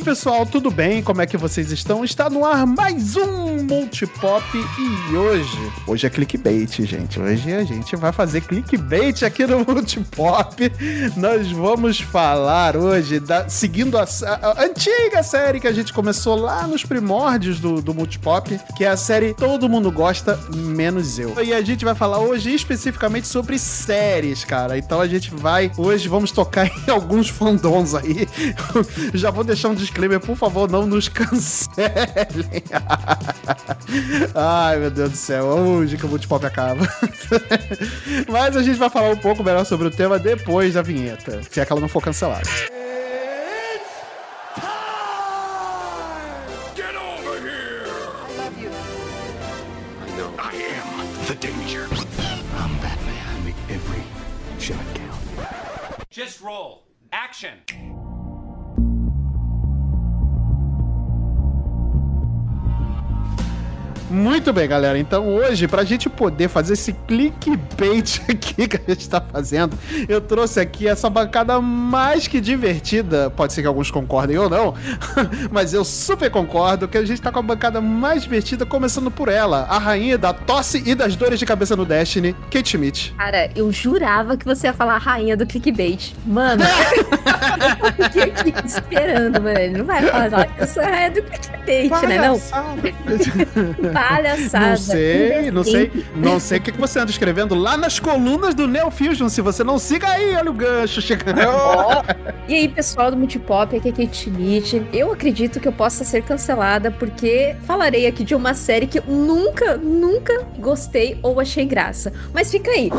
pessoal, tudo bem? Como é que vocês estão? Está no ar mais um Multipop e hoje, hoje é clickbait, gente. Hoje a gente vai fazer clickbait aqui no Multipop. Nós vamos falar hoje da seguindo a, a, a antiga série que a gente começou lá nos primórdios do, do Multipop, que é a série Todo Mundo Gosta, menos eu. E a gente vai falar hoje especificamente sobre séries, cara. Então a gente vai, hoje vamos tocar em alguns fandoms aí. Já vou deixar um disclaimer, por favor, não nos cancelem. Ai, meu Deus do céu, hoje que o Multipop acaba. Mas a gente vai falar um pouco melhor sobre o tema depois da vinheta, se é que ela não for cancelada. Just roll. Action. Muito bem, galera. Então hoje, pra gente poder fazer esse clickbait aqui que a gente tá fazendo, eu trouxe aqui essa bancada mais que divertida. Pode ser que alguns concordem ou não, mas eu super concordo que a gente tá com a bancada mais divertida, começando por ela, a rainha da tosse e das dores de cabeça no Destiny, Kate Schmidt. Cara, eu jurava que você ia falar a rainha do clickbait. Mano, eu fiquei aqui esperando, mano. Não vai falar que eu sou a rainha do clickbait, né? Não. Palhaçada. Não sei, não sei, não sei o que você anda escrevendo lá nas colunas do Neo Fusion. Se você não siga aí, olha o gancho chegando. Oh. E aí, pessoal do Multipop, aqui é Kate Schmidt. Eu acredito que eu possa ser cancelada porque falarei aqui de uma série que eu nunca, nunca gostei ou achei graça. Mas fica aí.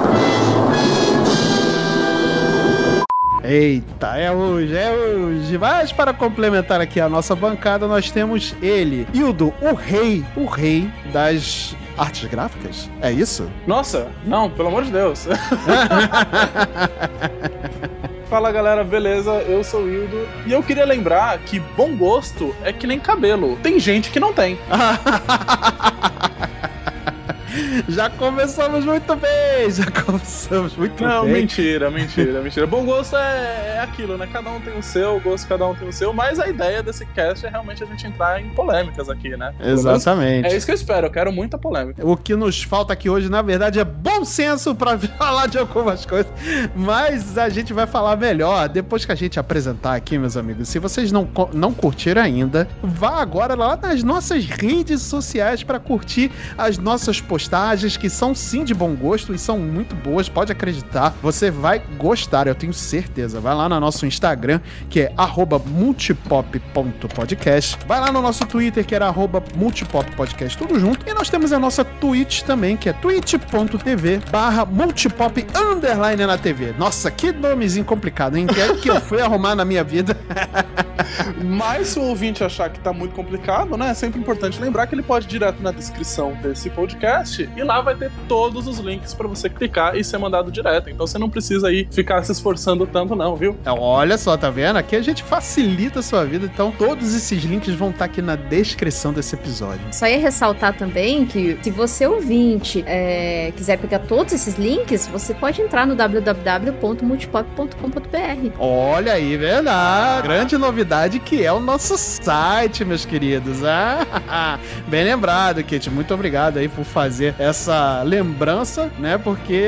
Eita, é hoje, é hoje. Mas para complementar aqui a nossa bancada, nós temos ele, Hildo, o rei, o rei das artes gráficas? É isso? Nossa, não, pelo amor de Deus. Fala galera, beleza? Eu sou o Hildo e eu queria lembrar que bom gosto é que nem cabelo. Tem gente que não tem. Já começamos muito bem, já começamos muito Não, bem. mentira, mentira, mentira. Bom gosto é, é aquilo, né? Cada um tem o seu, gosto cada um tem o seu, mas a ideia desse cast é realmente a gente entrar em polêmicas aqui, né? Exatamente. É isso que eu espero, eu quero muita polêmica. O que nos falta aqui hoje, na verdade, é bom senso para falar de algumas coisas, mas a gente vai falar melhor depois que a gente apresentar aqui, meus amigos. Se vocês não, não curtiram ainda, vá agora lá nas nossas redes sociais para curtir as nossas postagens, que são sim de bom gosto e são muito boas, pode acreditar. Você vai gostar, eu tenho certeza. Vai lá no nosso Instagram, que é multipop.podcast. Vai lá no nosso Twitter, que era multipoppodcast, tudo junto. E nós temos a nossa Twitch também, que é twitch.tv barra multipop underline na TV. Nossa, que nomezinho complicado, hein? Que é que eu fui arrumar na minha vida. Mas se o ouvinte achar que tá muito complicado, né? É sempre importante lembrar que ele pode ir direto na descrição desse podcast e lá vai ter todos os links para você clicar e ser mandado direto. Então você não precisa aí ficar se esforçando tanto, não, viu? Então, olha só, tá vendo? Aqui a gente facilita a sua vida. Então todos esses links vão estar aqui na descrição desse episódio. Só ia ressaltar também que se você ouvinte é, quiser pegar todos esses links, você pode entrar no www.multipop.com.br. Olha aí, verdade. Grande novidade que é o nosso site, meus queridos. Ah, bem lembrado, Kate. Muito obrigado aí por fazer essa lembrança, né? Porque,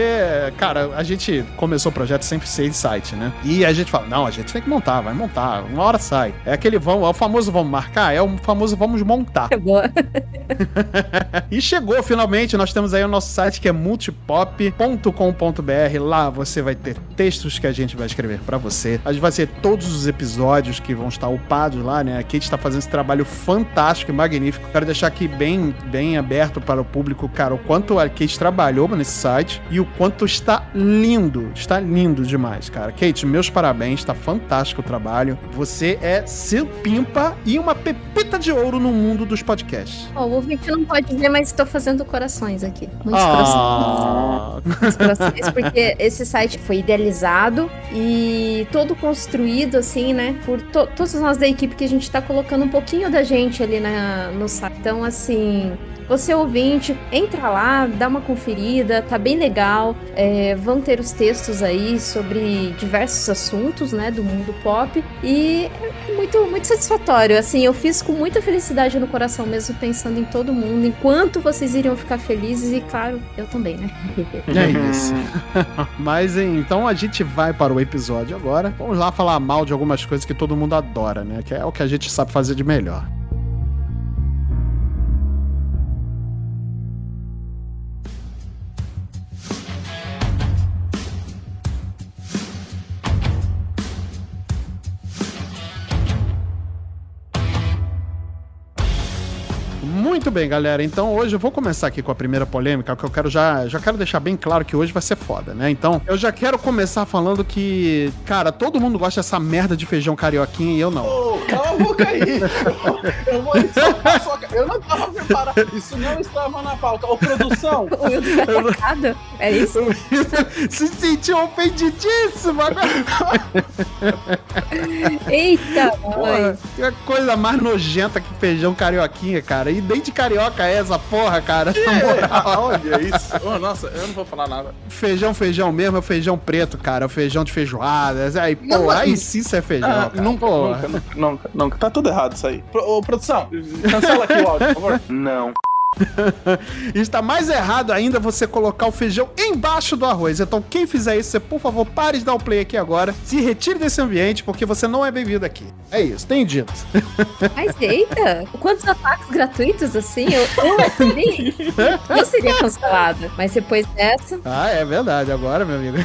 cara, a gente começou o projeto sempre sem site, né? E a gente fala, não, a gente tem que montar, vai montar, uma hora sai. É aquele vamos, é o famoso vamos marcar, é o famoso vamos montar. Chegou. e chegou finalmente, nós temos aí o nosso site que é multipop.com.br. Lá você vai ter textos que a gente vai escrever para você. A gente vai ter todos os episódios que vão estar upados lá, né? A Kate está fazendo esse trabalho fantástico e magnífico. Quero deixar aqui bem, bem aberto para o público, cara, o quanto a Kate trabalhou nesse site e o quanto está lindo. Está lindo demais, cara. Kate, meus parabéns, está fantástico o trabalho. Você é seu pimpa e uma pepita de ouro no mundo dos podcasts. Oh, o ouvinte não pode ver, mas estou fazendo corações aqui. Muitos Ah. corações. Muitos corações, porque esse site foi idealizado e todo construído, assim, né, por to- todos nós da equipe que a gente tá colocando um pouquinho da gente ali na, no site. Então, assim, você ouvinte, entra lá, dá uma conferida, tá bem legal. É, vão ter os textos aí sobre diversos assuntos, né, do mundo pop. E é muito, muito satisfatório. Assim, eu fiz com muita felicidade no coração mesmo, pensando em todo mundo, enquanto vocês iriam ficar felizes e, claro, eu também, né? É isso. Mas então a gente vai para o episódio agora. Vamos lá falar mal de algumas coisas que todo mundo adora, né? Que é o que a gente sabe fazer de melhor. Muito bem, galera. Então hoje eu vou começar aqui com a primeira polêmica, que eu quero já, já quero deixar bem claro que hoje vai ser foda, né? Então, eu já quero começar falando que, cara, todo mundo gosta dessa merda de feijão carioquinha e eu não. Ô, cala a boca aí. Eu vou ca- Eu não tava preparado. Isso não estava na pauta. Ô, produção. O Wilson tá. É isso? Se sentiu ofendidíssimo agora. Eita, Porra, mãe. que coisa mais nojenta que feijão carioquinha, cara. E nem de carioca é essa porra, cara. Na moral. Olha isso. Ô, nossa, eu não vou falar nada. Feijão, feijão mesmo é o feijão preto, cara. O feijão de feijoada. Aí, pô, Não, mas- aí sim isso é feijão, Ah, cara. nunca, nunca, nunca, nunca. Tá tudo errado isso aí. Pro, ô, produção, cancela aqui o áudio, por favor. Não. Está mais errado ainda você colocar o feijão embaixo do arroz. Então, quem fizer isso, você, por favor, pare de dar o play aqui agora. Se retire desse ambiente, porque você não é bem-vindo aqui. É isso, tem dito. Mas eita, quantos ataques gratuitos assim? Eu, eu, seria, eu seria cancelada. Mas depois dessa, Ah, é verdade, agora, meu amigo.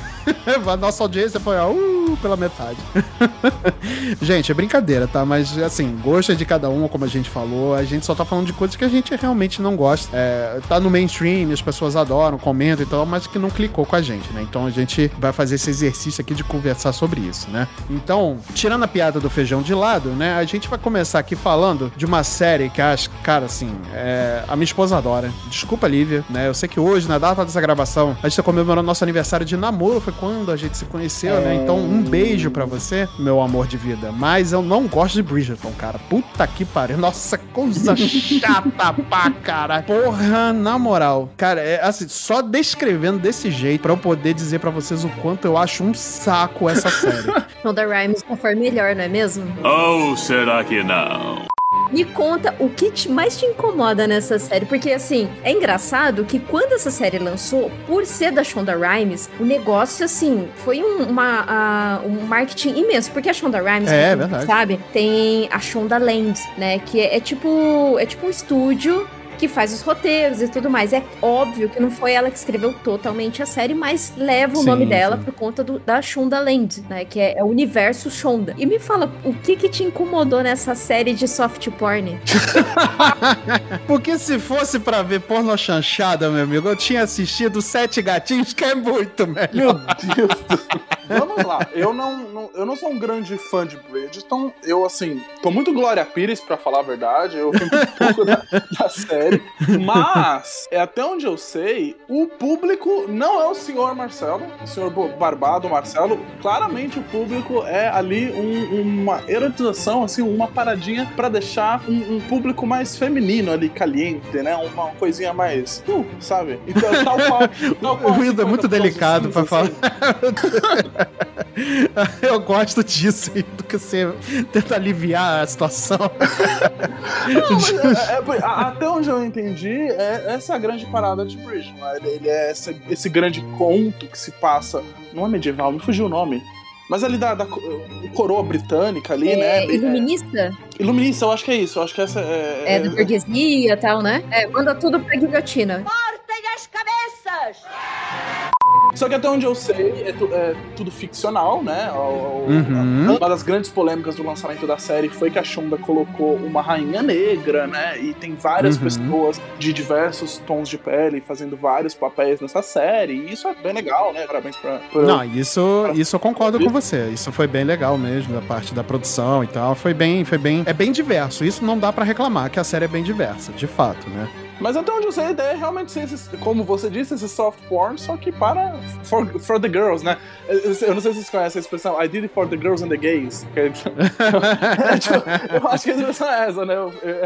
A nossa audiência foi, ó, pela metade. gente, é brincadeira, tá? Mas, assim, gosto é de cada um, como a gente falou. A gente só tá falando de coisas que a gente realmente não gosta. É, tá no mainstream, as pessoas adoram, comentam e tal, mas que não clicou com a gente, né? Então a gente vai fazer esse exercício aqui de conversar sobre isso, né? Então, tirando a piada do feijão de lado, né? A gente vai começar aqui falando de uma série que acho, cara, assim, é, a minha esposa adora. Desculpa, Lívia, né? Eu sei que hoje, na data dessa gravação, a gente tá comemorando nosso aniversário de namoro, foi quando a gente se conheceu, né? Então, um beijo pra você, meu amor de vida. Mas eu não gosto de Bridgerton, cara. Puta que pariu. Nossa, coisa chata pra cara. Porra, na moral. Cara, é assim, só descrevendo desse jeito pra eu poder dizer pra vocês o quanto eu acho um saco essa série. Shonda Rhimes já foi melhor, não é mesmo? Oh, será que não? Me conta o que te- mais te incomoda nessa série, porque assim, é engraçado que quando essa série lançou, por ser da Shonda Rhimes, o negócio assim, foi um, uma, a- um marketing imenso, porque a Shonda Rhimes, É, quem verdade. sabe, tem a Shonda Land, né, que é, é tipo, é tipo um estúdio que faz os roteiros e tudo mais. É óbvio que não foi ela que escreveu totalmente a série, mas leva o Sim, nome dela sim. por conta do- da Shonda Land, né? Que é, é o universo Shonda. E me fala, o que que te incomodou nessa série de soft porn? Porque se fosse pra ver porno chanchada, meu amigo, eu tinha assistido Sete Gatinhos, que é muito melhor. Meu Deus do céu. Vamos lá, eu não, não- eu não sou um grande fã de Bridgerton. Eu, assim, tô muito Glória Pires, pra falar a verdade. Eu vi muito pouco da, da série. Mas, é até onde eu sei, o público não é o senhor Marcelo, o senhor Barbado Marcelo. Claramente o público é ali um- uma erotização, assim, uma paradinha pra deixar um, um público mais feminino ali, caliente, né? Uma coisinha mais, uh, sabe? Então, tal qual. Tal qual O Wildo é 50 muito delicado pra cinza, falar. Eu gosto disso, do que você tenta aliviar a situação. Não, mas é- é- é- até onde eu entendi, é essa é a grande parada de Bridgerton. né? Ele, é esse, esse grande conto que se passa. Não é medieval, me fugiu o nome. Mas ali da, da co- coroa britânica ali, né? É, iluminista? É, iluminista, eu acho que é isso. Eu acho que essa é. É, da burguesia e tal, né? É, manda tudo pra guilhotina. Só que até onde eu sei, é, tu- é tudo ficcional, né? O- Uhum. Uma das grandes polêmicas do lançamento da série foi que a Shonda colocou uma rainha negra, né? E tem várias Uhum. pessoas de diversos tons de pele fazendo vários papéis nessa série. E isso é bem legal, né? Parabéns pra. pra- Não, isso, isso eu concordo com você. Isso foi bem legal mesmo, da parte da produção e tal. Foi bem, foi bem. É bem diverso. Isso não dá pra reclamar, que a série é bem diversa, de fato, né? Mas até onde eu sei, a ideia é realmente ser, esse, como você disse, esse soft porn, só que para. For, for the girls, né? Eu não sei se vocês conhecem a expressão I did it for the girls and the gays. É, tipo, eu acho que a expressão é essa, né?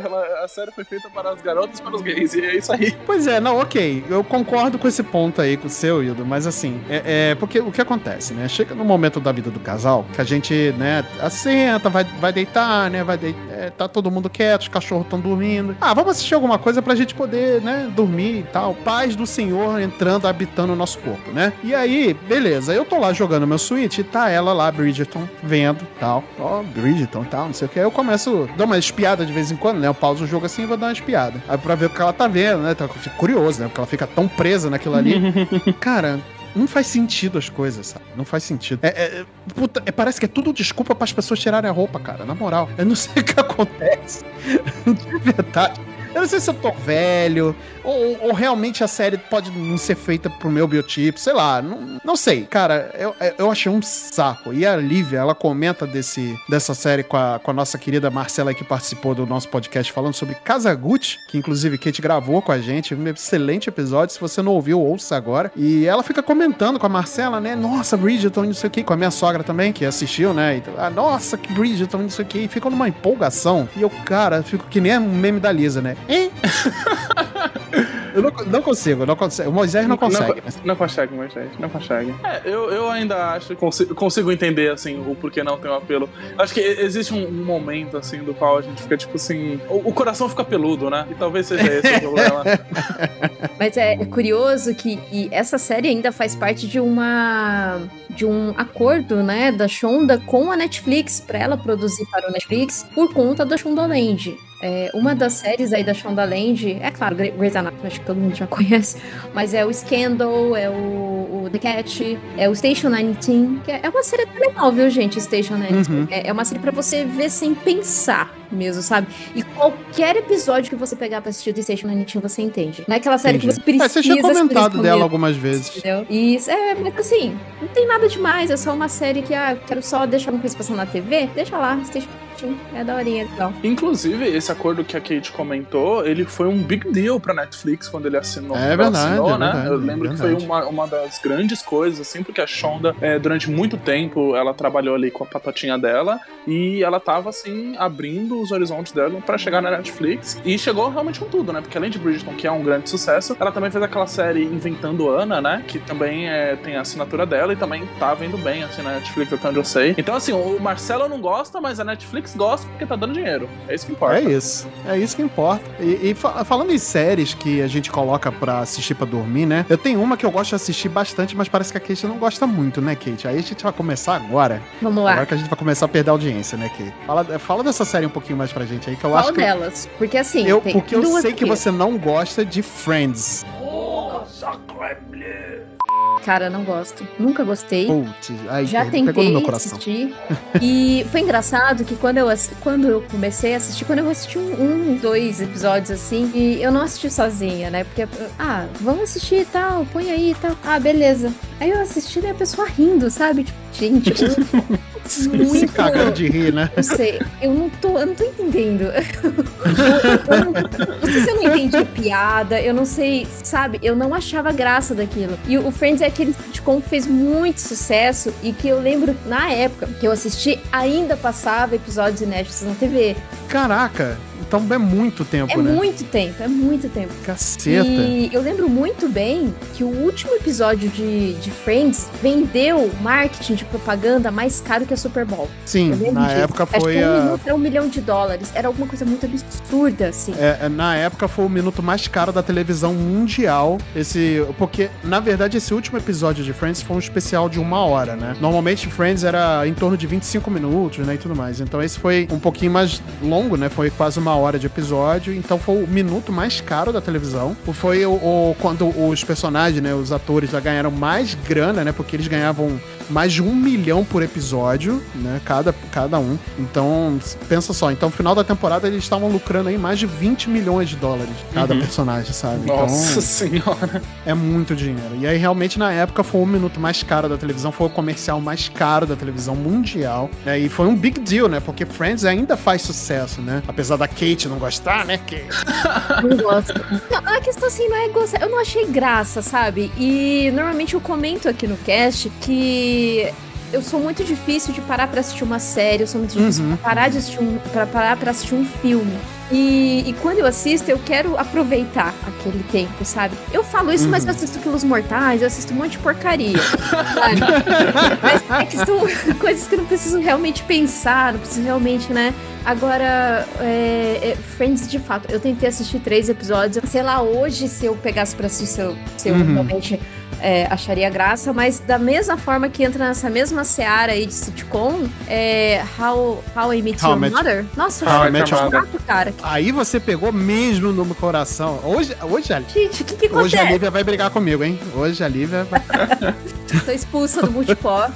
Ela, a série foi feita para as garotas e para os gays, e é isso aí. Pois é, não, ok. Eu concordo com esse ponto aí com o seu, Ildo, mas assim, é, é, porque o que acontece, né? Chega no momento da vida do casal que a gente, né, assenta, vai, vai deitar, né? Vai deitar, é, tá todo mundo quieto, os cachorros estão dormindo. Ah, vamos assistir alguma coisa pra gente poder, né, dormir e tal. Paz do Senhor entrando, habitando o nosso corpo, né? E aí, beleza, eu tô lá jogando meu Switch e tá ela lá, Bridgeton, vendo tal. Ó, oh, Bridgeton tal, não sei o que. Aí eu começo, dou uma espiada de vez em quando, né? Eu pauso o jogo assim e vou dar uma espiada. Aí pra ver o que ela tá vendo, né? Então eu fico curioso, né? Porque ela fica tão presa naquilo ali. Cara, não faz sentido as coisas, sabe? Não faz sentido. É, é, puta, é, parece que é tudo desculpa para as pessoas tirarem a roupa, cara. Na moral. Eu não sei o que acontece. De verdade. Eu não sei se eu tô velho, ou, ou, realmente a série pode não ser feita pro meu biotipo, sei lá, não, não sei. Cara, eu, eu achei um saco. E a Lívia, ela comenta desse, dessa série com a, com a nossa querida Marcela que participou do nosso podcast falando sobre Kazaguchi, que inclusive Kate gravou com a gente, um excelente episódio. Se você não ouviu, ouça agora. E ela fica comentando com a Marcela, né? Nossa, Bridgeton, não sei o que, com a minha sogra também, que assistiu, né? E, ah, nossa, que Bridgeton, não sei o que. E fica numa empolgação. E eu, cara, fico que nem um meme da Lisa, né? Hein? Eu não, não, consigo, não consigo. O Moisés não consegue. Não, não consegue, Moisés, não consegue. É, eu, eu ainda acho, consigo, consigo entender, assim, o porquê não tem um apelo. Acho que existe um, um momento, assim, do qual a gente fica, tipo assim, o, o coração fica peludo, né? E talvez seja esse o problema. Mas é curioso que essa série ainda faz parte de uma de um acordo, né, da Shonda com a Netflix para ela produzir para o Netflix por conta da Shondaland. É, uma das séries aí da Shonda Land, é claro, Grey's Anatomy, acho que todo mundo já conhece, mas é o Scandal, é o, o The Cat, é o Station 19, que é, é uma série legal, viu, gente, Station 19. Uhum. É, é, uma série para você ver sem pensar mesmo, sabe? E qualquer episódio que você pegar pra assistir do Station 19, você entende. Não é aquela série Entendi. que você precisa... É, você tinha comentado dela algumas vezes. Entendeu? Isso, é, mas assim, não tem nada demais, é só uma série que, ah, quero só deixar uma coisa passando na TV, deixa lá, Station é daorinha então. Inclusive, esse acordo que a Kate comentou, ele foi um big deal pra Netflix quando ele assinou. É verdade, assinou, é né? verdade, Eu lembro é que foi uma, uma das grandes coisas, assim, porque a Shonda, é, durante muito tempo, ela trabalhou ali com a patotinha dela e ela tava, assim, abrindo os horizontes dela para chegar na Netflix e chegou realmente com tudo, né? Porque além de Bridgerton, que é um grande sucesso, ela também fez aquela série Inventando Ana, né? Que também é, tem a assinatura dela e também tá vendo bem, assim, na Netflix, até onde eu sei. Então, assim, o Marcelo não gosta, mas a Netflix gosta porque tá dando dinheiro. É isso que importa. É isso. É isso que importa. E, e fa falando em séries que a gente coloca pra assistir pra dormir, né? Eu tenho uma que eu gosto de assistir bastante, mas parece que a Kate não gosta muito, né, Kate? Aí a gente vai começar agora. Vamos lá. Agora que a gente vai começar a perder a audiência, né, Kate? Fala, fala dessa série um pouquinho mais pra gente aí, que eu Qual acho que. delas? Porque assim. Eu, porque eu sei que você não gosta de Friends. Oh, Cara, não gosto. Nunca gostei. Putz, Já tentei assistir. e foi engraçado que quando eu, quando eu comecei a assistir, quando eu assisti um, um, dois episódios assim, e eu não assisti sozinha, né? Porque, ah, vamos assistir e tal, põe aí e tal. Ah, beleza. Aí eu assisti e a pessoa rindo, sabe? Tipo, gente, muito... Se cagando de rir, né? Não sei, eu não tô, eu não tô entendendo. eu, eu não, não sei se eu não entendi a piada, eu não sei, sabe? Eu não achava graça daquilo. E o Friends é aquele sitcom que fez muito sucesso e que eu lembro, na época que eu assisti, ainda passava episódios inéditos na TV. Caraca! Então é muito tempo, é né? É muito tempo, é muito tempo. Caceta. E eu lembro muito bem que o último episódio de, de Friends vendeu marketing de propaganda mais caro que a Super Bowl. Sim, na disso. época foi Acho a... um minuto era um milhão de dólares. Era alguma coisa muito absurda, assim. É, é, na época foi o minuto mais caro da televisão mundial. Esse, porque, na verdade, esse último episódio de Friends foi um especial de uma hora, né? Normalmente Friends era em torno de 25 minutos, né, e tudo mais. Então esse foi um pouquinho mais longo, né? Foi quase uma hora de episódio, então foi o minuto mais caro da televisão. Foi o, o quando os personagens, né, os atores já ganharam mais grana, né, porque eles ganhavam mais de um milhão por episódio, né? Cada, cada um. Então, pensa só, então no final da temporada eles estavam lucrando aí mais de 20 milhões de dólares cada Uhum. personagem, sabe? Nossa Então, senhora. é muito dinheiro. E aí, realmente, na época, foi o minuto mais caro da televisão, foi o comercial mais caro da televisão mundial. né? E foi um big deal, né? Porque Friends ainda faz sucesso, né? Apesar da Kate não gostar, né? Que... Não gosto. Não, a questão assim não é gostar. Eu não achei graça, sabe? E normalmente eu comento aqui no cast que eu sou muito difícil de parar pra assistir uma série, eu sou muito difícil Uhum. pra parar de assistir um, pra parar pra assistir um filme. E, e quando eu assisto, eu quero aproveitar aquele tempo, sabe? Eu falo isso, mas eu assisto Quilos Mortais, eu assisto um monte de porcaria. sabe? mas é que são coisas que eu não preciso realmente pensar, não preciso realmente, né? Agora, é, é, Friends, de fato, eu tentei assistir três episódios. Sei lá, hoje, se eu pegasse pra assistir, se eu, se eu Uhum. realmente é, acharia graça, mas da mesma forma que entra nessa mesma seara aí de sitcom, é How, How I Met How Your Met- Mother. Nossa, eu How I acho chato, cara. Aí você pegou mesmo no meu coração. Hoje, hoje, Gente, o que que hoje a acontece? Lívia vai brigar comigo, hein? Hoje a Lívia vai... Tô expulsa do multipop.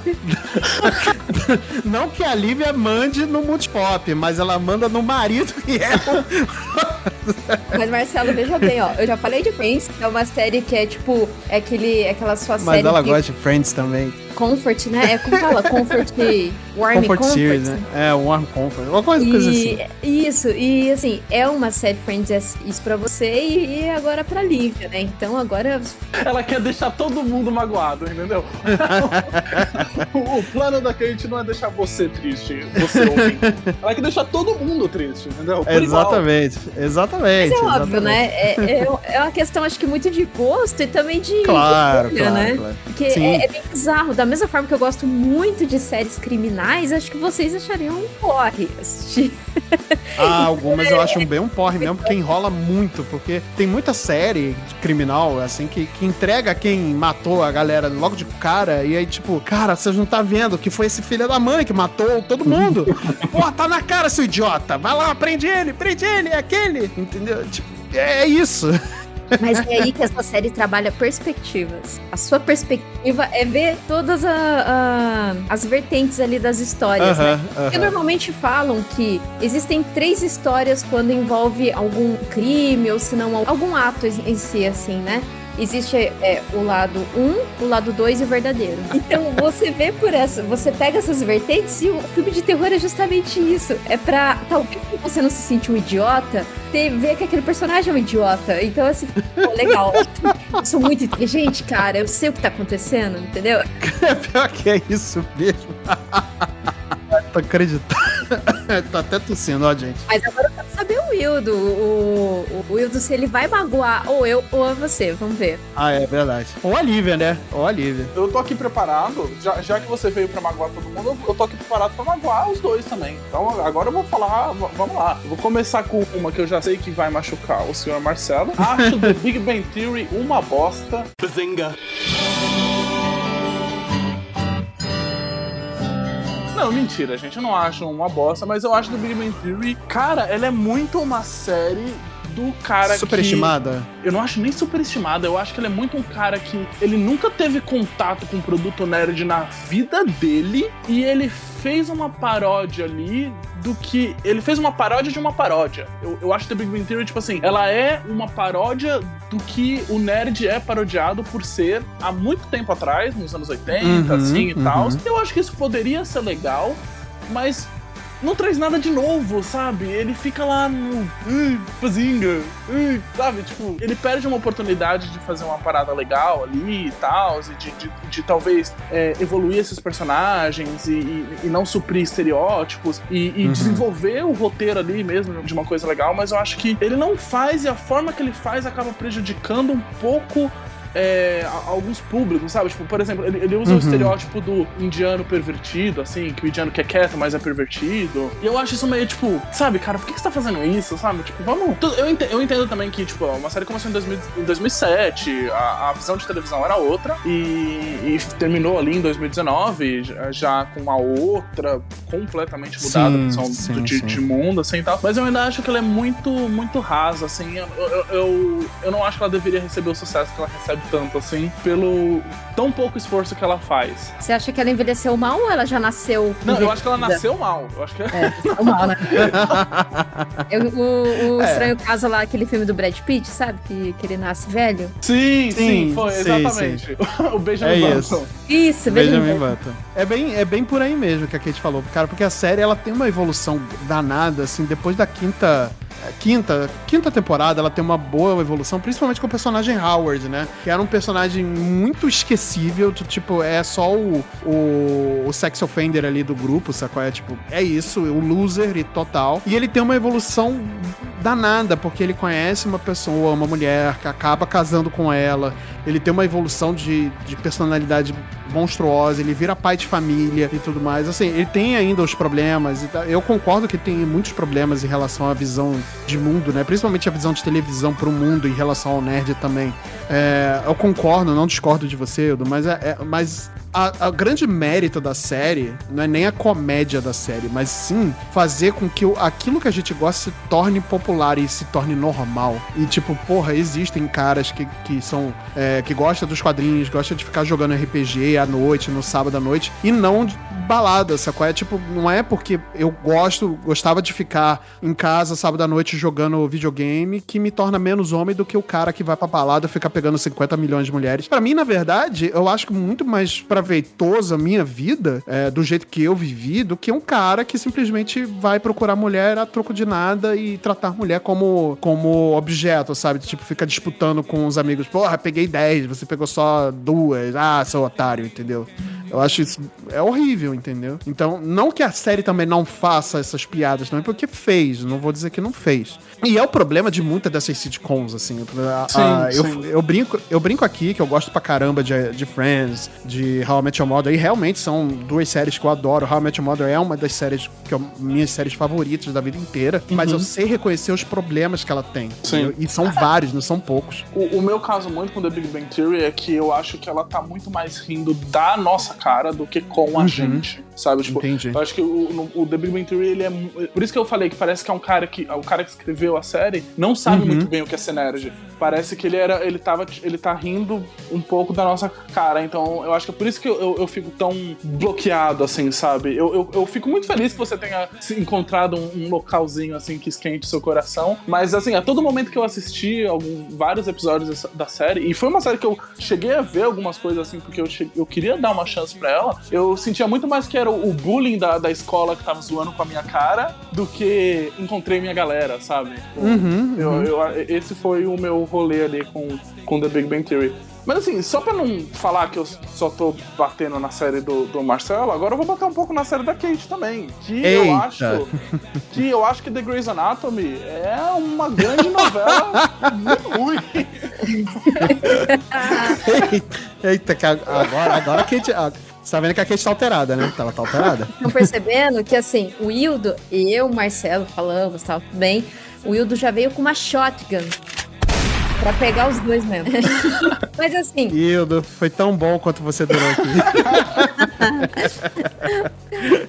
Não que a Lívia mande no Multipop, mas ela manda no marido que é o... Mas, Marcelo, veja bem, ó. Eu já falei de Friends, que é uma série que é tipo, é aquele, é aquela sua Mas série ela que gosta de Friends também. Comfort, né? É como fala? Comfort. Warm Comfort, Comfort. Series, né? É, Warm Comfort. Uma coisa, coisa assim. E, Isso, e assim, é uma série Friends, é isso pra você e, e agora pra Lívia, né? Então agora. Ela quer deixar todo mundo magoado, entendeu? o, o plano da Kate não é deixar você triste, você ouvinte. Ela quer deixar todo mundo triste, entendeu? Por igual. Exatamente, exatamente. Mas é óbvio, exatamente. né? É, é, é uma questão, acho que muito de gosto e também de. Claro, de claro, né? claro. Porque Sim. é, é bem bizarro. Da mesma forma que eu gosto muito de séries criminais, acho que vocês achariam um porre assistir. Ah, algumas eu acho bem um porre mesmo, porque enrola muito, porque tem muita série de criminal, assim, que, que entrega quem matou a galera logo de cara, e aí, tipo, cara, vocês não tá vendo que foi esse filho da mãe que matou todo mundo. Porra, tá na cara, seu idiota! Vai lá, prende ele, prende ele, é aquele! Entendeu? Tipo, é isso. Mas é aí que essa série trabalha perspectivas. A sua perspectiva é ver todas a- a- as vertentes ali das histórias, né? Aham, Porque aham. normalmente falam que existem três histórias quando envolve algum crime ou se não algum ato em si, assim, né? Existe é, o lado 1, um, o lado 2 e o verdadeiro. Então você vê por essa, você pega essas vertentes e o filme de terror é justamente isso. É pra talvez você não se sentir um idiota, ter, ver que aquele personagem é um idiota. Então, assim, pô, legal. Eu sou muito inteligente, cara. Eu sei o que tá acontecendo, entendeu? É pior que é isso mesmo. Tô acreditando. Tô até tossindo, ó, gente. Mas agora eu saber o Wildo. O, o Wildo, se ele vai magoar ou eu ou a você. Vamos ver. Ah, é verdade. Ou a Lívia, né? Ou a Lívia. Eu tô aqui preparado, já, já que você veio pra magoar todo mundo, eu- eu tô aqui preparado pra magoar os dois também. Então agora eu vou falar, vamos lá. Eu vou começar com uma que eu já sei que vai machucar o senhor Marcelo. Acho The Big Bang Theory uma bosta. Não, mentira, gente. Eu não acho uma bosta, mas eu acho The Big Bang Theory, cara, ela é muito uma série do cara que... Superestimada? Eu não acho nem superestimada, eu acho que ele é muito um cara que ele nunca teve contato com produto nerd na vida dele e ele fez uma paródia ali do que. Ele fez uma paródia de uma paródia. Eu, eu acho que The Big Bang Theory, tipo assim, ela é uma paródia do que o nerd é parodiado por ser há muito tempo atrás, nos anos 80, Uhum, assim e uhum. tal. Eu acho que isso poderia ser legal, mas não traz nada de novo, sabe? Ele fica lá no. Pazinga, ai", sabe? Tipo, ele perde uma oportunidade de fazer uma parada legal ali e tal, e de, de, de talvez é, evoluir esses personagens e, e- e não suprir estereótipos e, e Uhum. desenvolver o roteiro ali mesmo de uma coisa legal, mas eu acho que ele não faz e a forma que ele faz acaba prejudicando um pouco. É, a- alguns públicos, sabe? Tipo, por exemplo, ele, ele usa Uhum. o estereótipo do indiano pervertido, assim, que o indiano que é quieto, mas é pervertido. E eu acho isso meio, tipo, sabe, cara, por que você tá fazendo isso, sabe? Tipo, vamos. Eu entendo, eu entendo também que, tipo, uma série começou em, 2000 em 2007, a, a visão de televisão era outra, e, e terminou ali em 2019, já, já com uma outra, completamente mudada Sim, visão sim, do, de, sim. de mundo, assim e tal. Mas eu ainda acho que ela é muito, muito rasa, assim. Eu, eu, eu, eu não acho que ela deveria receber o sucesso que ela recebe tanto assim, pelo tão pouco esforço que ela faz. Você acha que ela envelheceu mal ou ela já nasceu? Não, eu acho que ela nasceu mal. Eu acho que É, nasceu mal, né? Eu- o o É. Estranho Caso lá, aquele filme do Brad Pitt, sabe? Que, que ele nasce velho. Sim, sim, Sim, foi, sim, exatamente. o Benjamin É Button. isso. Isso, Benjamin Benjamin Button. É bem, é bem por aí mesmo que a Kate falou, cara, porque a série ela tem uma evolução danada, assim, depois da quinta. Quinta, quinta temporada, ela tem uma boa evolução, principalmente com o personagem Howard, né? Que era um personagem muito esquecível, tipo, é só o, o, o sex offender ali do grupo, sacou? É tipo, é isso, o loser e total. E ele tem uma evolução danada, porque ele conhece uma pessoa, uma mulher, que acaba casando com ela. Ele tem uma evolução de, de personalidade monstruosa, ele vira pai de família e tudo mais. Assim, ele tem ainda os problemas. tal. Eu concordo que tem muitos problemas em relação à visão de mundo, né? Principalmente a visão de televisão pro mundo em relação ao nerd também. É, eu concordo, não discordo de você, Edu, mas, é, é- mas a, a grande mérito da série não é nem a comédia da série, mas sim fazer com que aquilo que a gente gosta se torne popular e se torne normal. E tipo, porra, existem caras que, que são. é, que gostam dos quadrinhos, gostam de ficar jogando RPG à noite, no sábado à noite, e não de balada, sacou? É tipo, não é porque eu gosto, gostava de ficar em casa sábado à noite jogando videogame que me torna menos homem do que o cara que vai pra balada e fica pegando 50 milhões de mulheres. Pra mim, na verdade, eu acho que muito mais proveitosa a minha vida, é, do jeito que eu vivi, do que um cara que simplesmente vai procurar mulher a troco de nada e tratar mulher como, como objeto, sabe? Tipo, fica disputando com os amigos. Porra, peguei 10, você pegou só duas. Ah, seu otário, entendeu? Eu acho isso é horrível, entendeu? Então, não que a série também não faça essas piadas também, porque fez, não vou dizer que não fez. E é o problema de muitas dessas sitcoms, assim. A- Sim, a- eu, sim. eu brinco, eu brinco aqui que eu gosto pra caramba de, de Friends, de How I Met Your Mother, e realmente são duas séries que eu adoro. How I Met Your Mother é uma das séries que eu, minhas séries favoritas da vida inteira, mas eu sei reconhecer os problemas que ela tem. Uhum. Sim. entendeu? E são vários, não são poucos. O, o meu caso muito com The Big Bang Theory é que eu acho que ela tá muito mais rindo da nossa cara do que com a gente, sabe? Tipo, Entendi. eu acho que o, o The Big Bang Theory, ele é... Por isso que eu falei que parece que é um cara que... O cara que escreveu a série não sabe Uhum. muito bem o que é nerd. Parece que ele era... Ele tava... Ele tá rindo um pouco da nossa cara. Então, eu acho que é por isso que eu, eu, eu fico tão bloqueado, assim, sabe? Eu, eu, eu fico muito feliz que você tenha se encontrado um, um localzinho, assim, que esquente seu coração. Mas, assim, a todo momento que eu assisti algum, vários episódios da série, e foi uma série que eu cheguei a ver algumas coisas, assim, porque eu, che- eu queria dar uma chance pra ela, eu sentia muito mais que era o, o bullying da, da escola que tava zoando com a minha cara do que encontrei minha galera, sabe? Tipo, Uhum, eu- uhum. eu- esse foi o meu rolê ali com, com The Big Bang Theory. Mas assim, só pra não falar que eu só tô batendo na série do, do Marcelo, agora eu vou bater um pouco na série da Kate também. Que eu Eita. acho. Que eu acho que The Grey's Anatomy é uma grande novela muito ruim. Eita, que agora, agora a Kate. Você tá vendo que a Kate tá alterada, né? Ela tá alterada. Estão percebendo que assim, o Hildo e eu, Marcelo, falamos, tal, tudo bem. O Hildo já veio com uma shotgun. Pra pegar os dois mesmo. Mas assim, Hildo, foi tão bom quanto você durou aqui.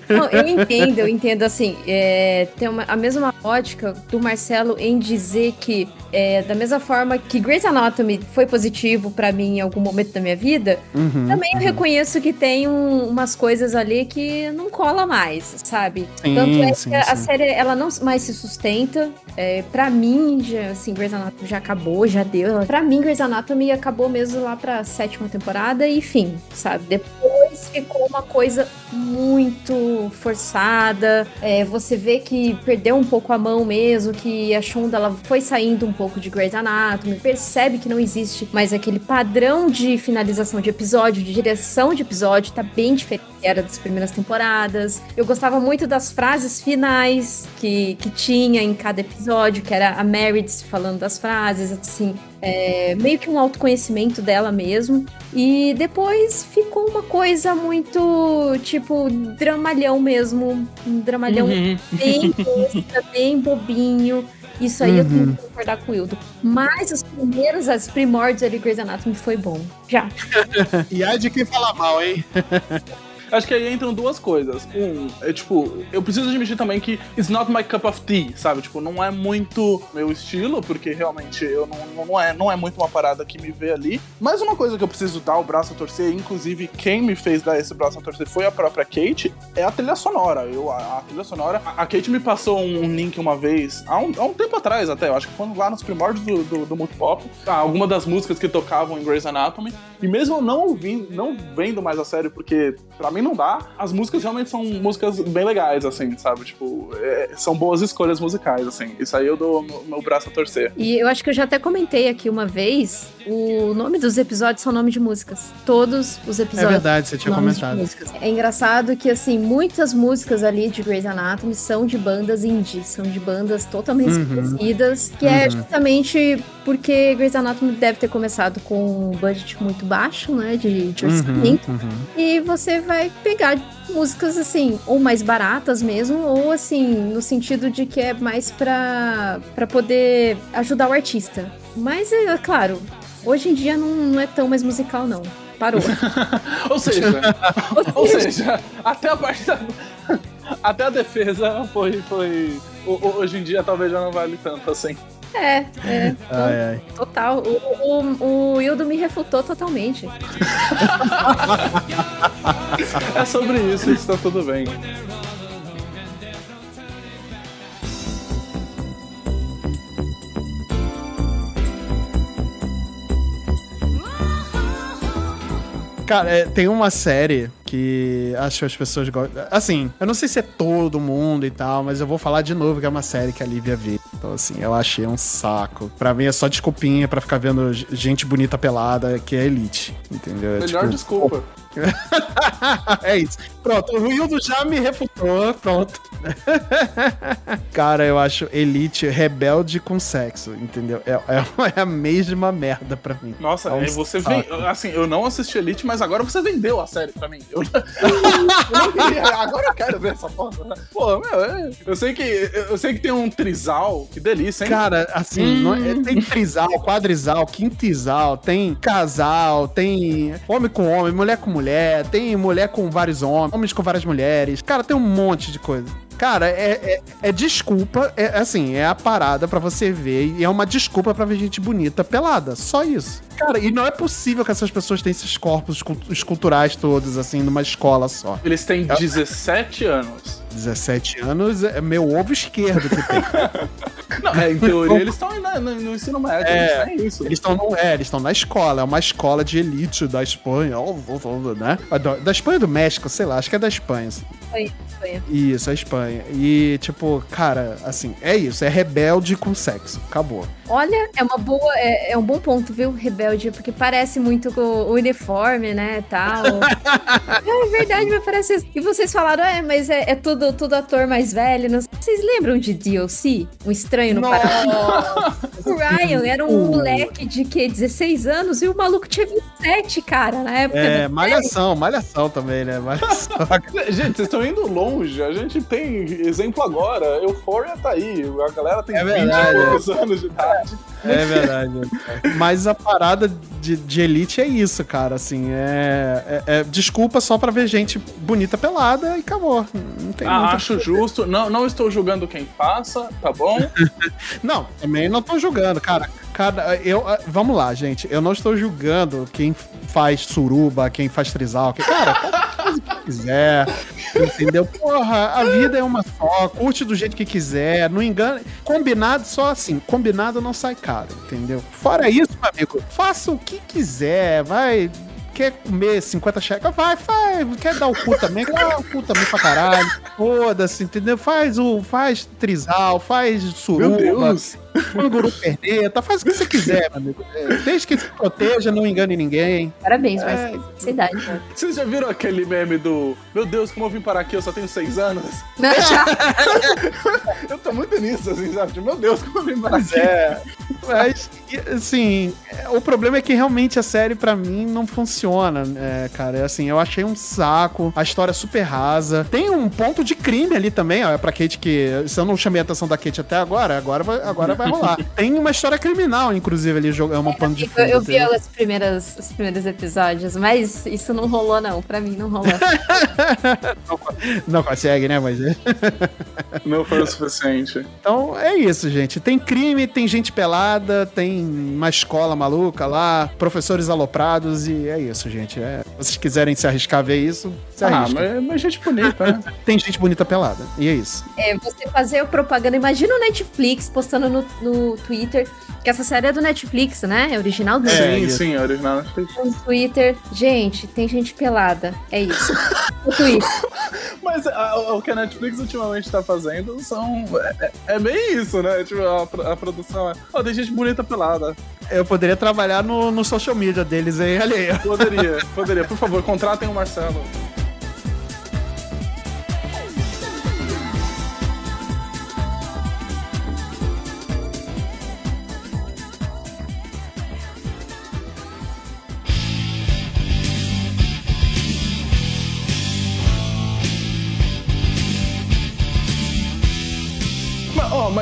Não, eu entendo, eu entendo assim, é, tem uma- a mesma ótica do Marcelo em dizer que é, da mesma forma que Grey's Anatomy foi positivo pra mim em algum momento da minha vida, Uhum, também eu reconheço que tem um- umas coisas ali que não cola mais, sabe? Sim, Tanto é sim, que a sim. série ela não mais se sustenta. É, para mim, já, assim, Grey's Anatomy já acabou, já deu. Pra mim, Grey's Anatomy acabou mesmo lá pra sétima temporada e fim, sabe? Depois ficou uma coisa muito forçada. É, você vê que perdeu um pouco a mão mesmo, que a Shonda ela foi saindo um pouco de Grey's Anatomy, percebe que não existe mais aquele padrão de finalização de episódio, de direção de episódio, tá bem diferente era das primeiras temporadas. Eu gostava muito das frases finais que, que tinha em cada episódio, que era a Meredith falando das frases, assim, é, meio que um autoconhecimento dela mesmo. E depois ficou uma coisa muito, tipo, dramalhão mesmo. Um dramalhão Uhum. bem besta, bem bobinho. Isso aí eu Uhum. tenho que concordar com o Hildo. Mas os primeiros, as primórdios ali, Grey's Anatomy foi bom. Já. E ai de quem fala mal, hein? Acho que aí entram duas coisas. Um, é tipo, eu preciso admitir também que it's not my cup of tea, sabe? Tipo, não é muito meu estilo, porque realmente eu não, não, é, não é muito uma parada que me vê ali. Mas uma coisa que eu preciso dar o braço a torcer, inclusive quem me fez dar esse braço a torcer foi a própria Kate, é a trilha sonora. Eu, a, a trilha sonora. A, a Kate me passou um, um, link uma vez, há um, há um tempo atrás até, eu acho que quando lá nos primórdios do, do, do Multipop, tá, alguma das músicas que tocavam em Grey's Anatomy. E mesmo não ouvindo, não vendo mais a série, porque pra mim não dá, as músicas realmente são músicas bem legais, assim, sabe? Tipo, é, são boas escolhas musicais, assim. Isso aí eu dou meu braço a torcer. E eu acho que eu já até comentei aqui uma vez, o nome dos episódios são nome de músicas. Todos os episódios. É verdade, você tinha comentado. É engraçado que, assim, muitas músicas ali de Grey's Anatomy são de bandas indie, são de bandas totalmente uhum. desconhecidas, que é uhum. é justamente porque Grey's Anatomy deve ter começado com um budget muito baixo, né, de, de uhum, orçamento, uhum, e você vai pegar músicas assim, ou mais baratas mesmo, ou assim, no sentido de que é mais pra, pra poder ajudar o artista. Mas, é claro, hoje em dia não, não é tão mais musical, não. Parou. ou seja, ou seja, até a parte da, até a defesa foi, foi. Hoje em dia talvez já não vale tanto assim. É, é. Ai, ai. Total. O, o, o Hildo me refutou totalmente. é sobre isso, está tudo bem. Cara, é, tem uma série que acho que as pessoas gostam. Assim, eu não sei se é todo mundo e tal, mas eu vou falar de novo que é uma série que a Lívia vê. Então, assim, eu achei um saco. Pra mim é só desculpinha pra ficar vendo gente bonita pelada, que é elite. Entendeu? É Melhor tipo, desculpa. é isso. Pronto, o Wildo já me refutou. Pronto. Cara, eu acho Elite rebelde com sexo, entendeu? É, é, é a mesma merda pra mim. Nossa, é um você vem. Assim, eu não assisti Elite, mas agora você vendeu a série pra mim. Eu, eu não queria, agora eu quero ver essa foto. Pô, meu, é, eu sei que eu sei que tem um trisal, que delícia, hein? Cara, assim, hum. é, tem trisal, quadrisal, quintisal, tem casal, tem homem com homem, mulher com mulher, tem mulher com vários homens, homens com várias mulheres. Cara, tem um monte de coisa. Cara, é, é, é desculpa, é assim, é a parada para você ver e é uma desculpa para ver gente bonita pelada. Só isso. Cara, e não é possível que essas pessoas tenham esses corpos esculturais todos, assim, numa escola só. Eles têm 17 anos. 17 anos é meu ovo esquerdo que tem. Não, é, em teoria eles estão no, no, ensino médio, é, eles isso. Eles estão é, eles na escola, é uma escola de elite da Espanha, né? Da Espanha do México, sei lá, acho que é da Espanha. Espanha, Espanha. Isso, a Espanha. E, tipo, cara, assim, é isso, é rebelde com sexo. Acabou. Olha, é uma boa, é, é um bom ponto, viu, rebelde, porque parece muito com o uniforme, né, tal. é verdade, mas parece isso. E vocês falaram, é, mas é, é tudo, tudo ator mais velho. Não... Vocês lembram de DLC? Um Estranho no Paraíso? o Ryan era um uh. moleque de que 16 anos e o maluco tinha 27, cara, na época. É, malhação, malhação também, né? Malhação. Gente, vocês estão indo longe. A gente tem exemplo agora. Euphoria tá aí. A galera tem é 20 e poucos anos de idade. É verdade. Mas a parada de, de Elite é isso, cara. Assim, é, é, é, desculpa só pra ver gente bonita pelada e acabou. Não tem ah, acho justo. Não, não estou julgando quem faça, tá bom? não, também não tô julgando, cara. Cada, eu, ah, vamos lá, gente. Eu não estou julgando quem faz suruba, quem faz trisal. Que, cara, faz o que quiser. Entendeu? Porra, a vida é uma só. Curte do jeito que quiser. Não engane. Combinado só assim. Combinado não sai caro, entendeu? Fora isso, meu amigo, faça o que quiser. Vai quer comer 50 cheques, vai, faz. Quer dar o cu também, dá o cu também pra caralho. Foda-se, entendeu? Faz o. Faz trisal, faz suruba. Meu Deus. Canguru perneta, faz o que você quiser, meu amigo. É, desde que se proteja, não engane ninguém. Parabéns, mas é, cidade. Né? Vocês já viram aquele meme do Meu Deus, como eu vim parar aqui, eu só tenho seis anos? Não, já. eu tô muito nisso, assim, sabe? Meu Deus, como eu vim parar aqui. É. Mas, assim, o problema é que realmente a série pra mim não funciona, é, cara. Assim, eu achei um saco, a história é super rasa. Tem um ponto de crime ali também, ó, pra Kate que. Se eu não chamei a atenção da Kate até agora, agora vai, agora vai rolar. Tem uma história criminal, inclusive, ali, é uma pano de Eu, fundo. eu vi entendeu? as primeiras, os primeiros episódios, mas isso não rolou, não. Pra mim, não rolou. Não consegue, né, mas. Não foi o suficiente. Então é isso, gente. Tem crime, tem gente pelada, tem uma escola maluca lá, professores aloprados e é isso, gente. É, se vocês quiserem se arriscar a ver isso, se Ah, arrisquem. mas, mas gente bonita, né? Tem gente bonita pelada. E é isso. É, você fazer propaganda. Imagina o Netflix postando no, no Twitter, que essa série é do Netflix, né? É original do sim, isso. sim, original Netflix. no Twitter. Gente, tem gente pelada. É isso. No Twitter. Mas a- o que a Netflix ultimamente tá fazendo são. É, é- é bem isso, né? Tipo, a, a produção é. Ó, tem gente bonita pelada. Eu poderia trabalhar no, no social media deles aí, alheio. Poderia, poderia. Por favor, contratem o Marcelo.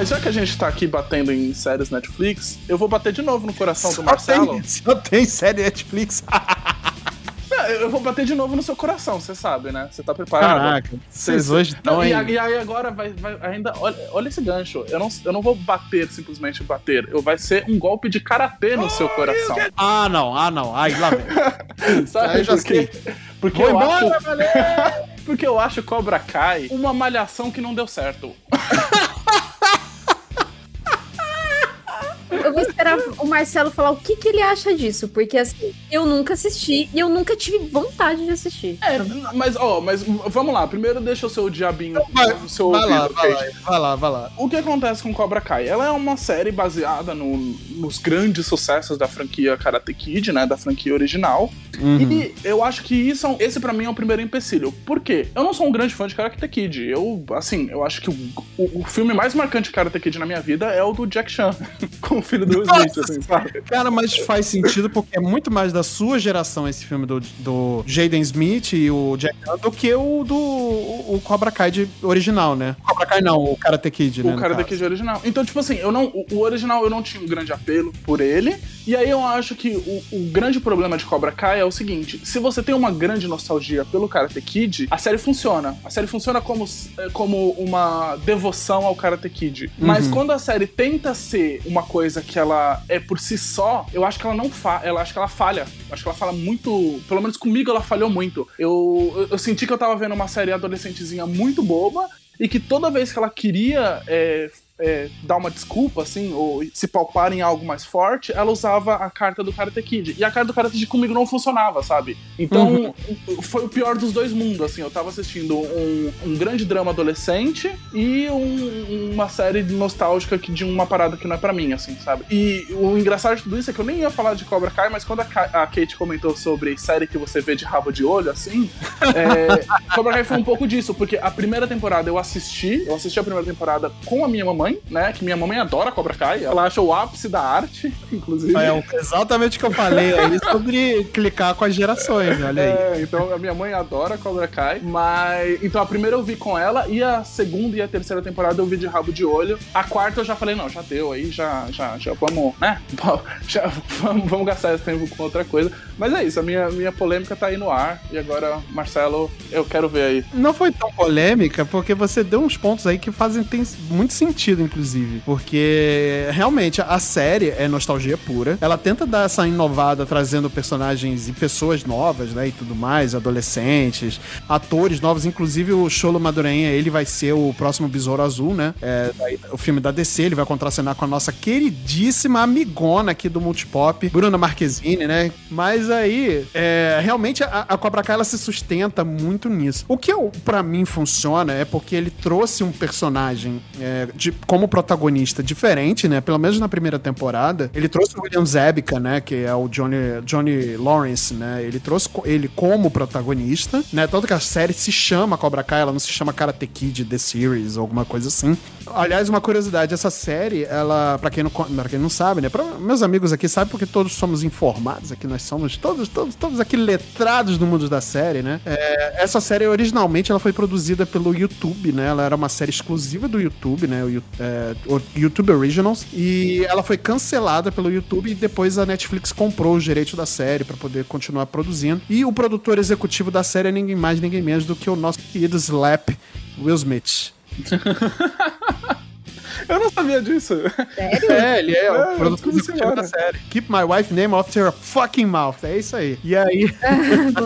Mas, já que a gente tá aqui batendo em séries Netflix, eu vou bater de novo no coração do Marcelo. tem, só tem série Netflix. É, Eu vou bater de novo no seu coração, você sabe, né? Você tá preparado? Caraca, vocês hoje estão Não, aí. e, e aí agora vai, vai ainda. Olha, olha esse gancho. Eu não, eu não vou bater, simplesmente bater. Eu vai ser um golpe de karatê no seu coração. Ah, não, ah, não. Ai, lá vem. Sabe Aí já? Porque Vou eu embora, acho. Porque eu acho Cobra Kai uma malhação que não deu certo. Eu vou esperar o Marcelo falar o que, que ele acha disso, porque assim, eu nunca assisti e eu nunca tive vontade de assistir. É, mas, ó, mas vamos lá. Primeiro deixa o seu diabinho Vai, no seu vai lá, vai lá, vai lá, vai lá. O que acontece com Cobra Kai? Ela é uma série baseada no- nos grandes sucessos da franquia Karate Kid, né? Da franquia original. Uhum. E eu acho que isso, é esse pra mim é o primeiro empecilho. Por quê? Eu não sou um grande fã de Karate Kid. Eu, assim, eu acho que o, o- o filme mais marcante de Karate Kid na minha vida é o do Jack Chan, com o filho do Will Smith, assim, sabe? Cara, mas faz sentido porque é muito mais da sua geração esse filme do, do Jaden Smith e o Jack do que o do o Cobra Kai de original, né? Cobra Kai não, o Karate Kid, né? O Karate. Kid original. Então, tipo assim, eu não, o, o original eu não tinha um grande apelo por ele. E aí eu acho que o, o grande problema de Cobra Kai é o seguinte: se você tem uma grande nostalgia pelo Karate Kid, a série funciona. A série funciona como, eh, como uma devoção ao Karate Kid. Mas Uhum. quando a série tenta ser uma coisa que ela é por si só, eu acho que ela não fa ela acho que ela falha. Eu acho que ela fala muito. Pelo menos comigo ela falhou muito. Eu, eu, eu senti que eu tava vendo uma série adolescentezinha muito boba e que toda vez que ela queria é, é, dar uma desculpa, assim, ou se palpar em algo mais forte, ela usava a carta do Karate Kid. E a carta do Karate Kid comigo não funcionava, sabe? Então, foi o pior dos dois mundos, assim. Eu tava assistindo um, um grande drama adolescente e um- uma série nostálgica de uma parada que não é pra mim, assim, sabe? E o engraçado de tudo isso é que eu nem ia falar de Cobra Kai, mas quando a, Ka- a Kate comentou sobre série que você vê de rabo de olho, assim, é, Cobra Kai foi um pouco disso, porque a primeira temporada eu assisti, eu assisti a primeira temporada com a minha mamãe, né? Que minha mamãe adora Cobra Kai, ela acha o ápice da arte, inclusive. É exatamente o que eu falei aí sobre clicar com as gerações, olha aí. É, então a minha mãe adora Cobra Kai, mas. Então a primeira eu vi com ela, e a segunda e a terceira temporada eu vi de rabo de olho. A quarta eu já falei, não, já deu aí, já, já, já vamos, né? Já, vamos, vamos gastar esse tempo com outra coisa. Mas é isso, a minha, minha polêmica tá aí no ar, e agora, Marcelo, eu quero ver aí. Não foi tão polêmica, porque você deu uns pontos aí que fazem tem muito sentido, inclusive. Porque realmente a série é nostalgia pura. Ela tenta dar essa inovada, trazendo personagens e pessoas novas, né? E tudo mais, adolescentes, atores novos. Inclusive o Cholo Madureira, ele vai ser o próximo Besouro Azul, né? É, o filme da DC, ele vai contracenar com a nossa queridíssima amigona aqui do Multipop, Bruna Marquezine, né? Mas aí, é, realmente a, a Cobra Kai ela se sustenta muito nisso. O que para mim funciona é porque ele trouxe um personagem é, de como protagonista diferente, né? Pelo menos na primeira temporada. Ele trouxe o William Zabka, né? Que é o Johnny, Johnny Lawrence, né? Ele trouxe ele como protagonista, né? Tanto que a série se chama Cobra Kai, ela não se chama Karate Kid The Series ou alguma coisa assim. Aliás, uma curiosidade, essa série, ela, para quem não, pra quem não sabe, né? Pra meus amigos aqui sabem porque todos somos informados aqui, nós somos todos, todos, todos aqui letrados no mundo da série, né? É, essa série originalmente ela foi produzida pelo YouTube, né? Ela era uma série exclusiva do YouTube, né? O, é, o YouTube Originals e ela foi cancelada pelo YouTube e depois a Netflix comprou os direitos da série para poder continuar produzindo. E o produtor executivo da série é ninguém mais, ninguém menos do que o nosso querido Slap Will Smith. Eu não sabia disso. Sério? É, ele é, É, o produtor executivo da série. Keep my wife name off your fucking mouth. É isso aí. E aí.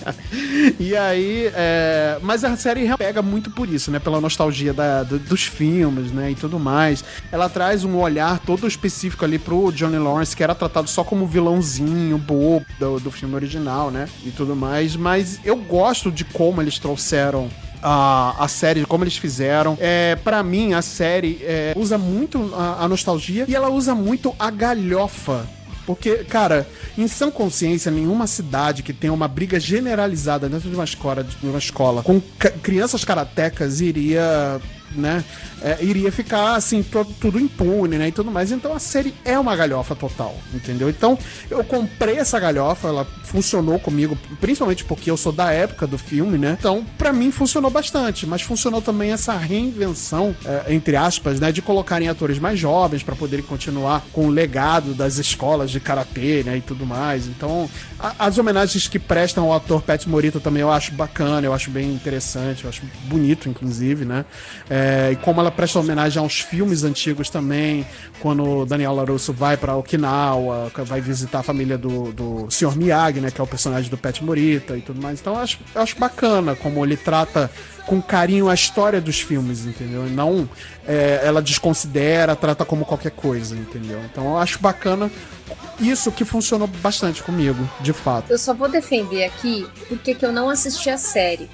e aí. É... Mas a série pega muito por isso, né? Pela nostalgia da, do- dos filmes, né? E tudo mais. Ela traz um olhar todo específico ali pro Johnny Lawrence, que era tratado só como vilãozinho, bobo do, do filme original, né? E tudo mais. Mas eu gosto de como eles trouxeram a, a série, como eles fizeram. É, para mim, a série é, usa muito a, a nostalgia e ela usa muito a galhofa. Porque, cara, em sã consciência, nenhuma cidade que tenha uma briga generalizada dentro de uma escola, de uma escola com crianças karatecas iria né? é, iria ficar assim, tudo impune, né? E tudo mais. Então a série é uma galhofa total, entendeu? Então eu comprei essa galhofa, ela funcionou comigo, principalmente porque eu sou da época do filme, né? Então, pra mim funcionou bastante, mas funcionou também essa reinvenção, é, entre aspas, né? De colocarem atores mais jovens pra poderem continuar com o legado das escolas de karatê, né? E tudo mais. Então, a- as homenagens que prestam ao ator Pat Morita também eu acho bacana, eu acho bem interessante, eu acho bonito, inclusive, né? É, e como ela presta homenagem aos filmes antigos também, quando Daniel LaRusso vai pra Okinawa, vai visitar a família do, do Sr. Miyagi, né? Que é o personagem do Pat Morita e tudo mais. Então eu acho, eu acho bacana como ele trata com carinho a história dos filmes, entendeu? E não é, ela desconsidera, trata como qualquer coisa, entendeu? Então eu acho bacana isso que funcionou bastante comigo, de fato. Eu só vou defender aqui porque que eu não assisti a série.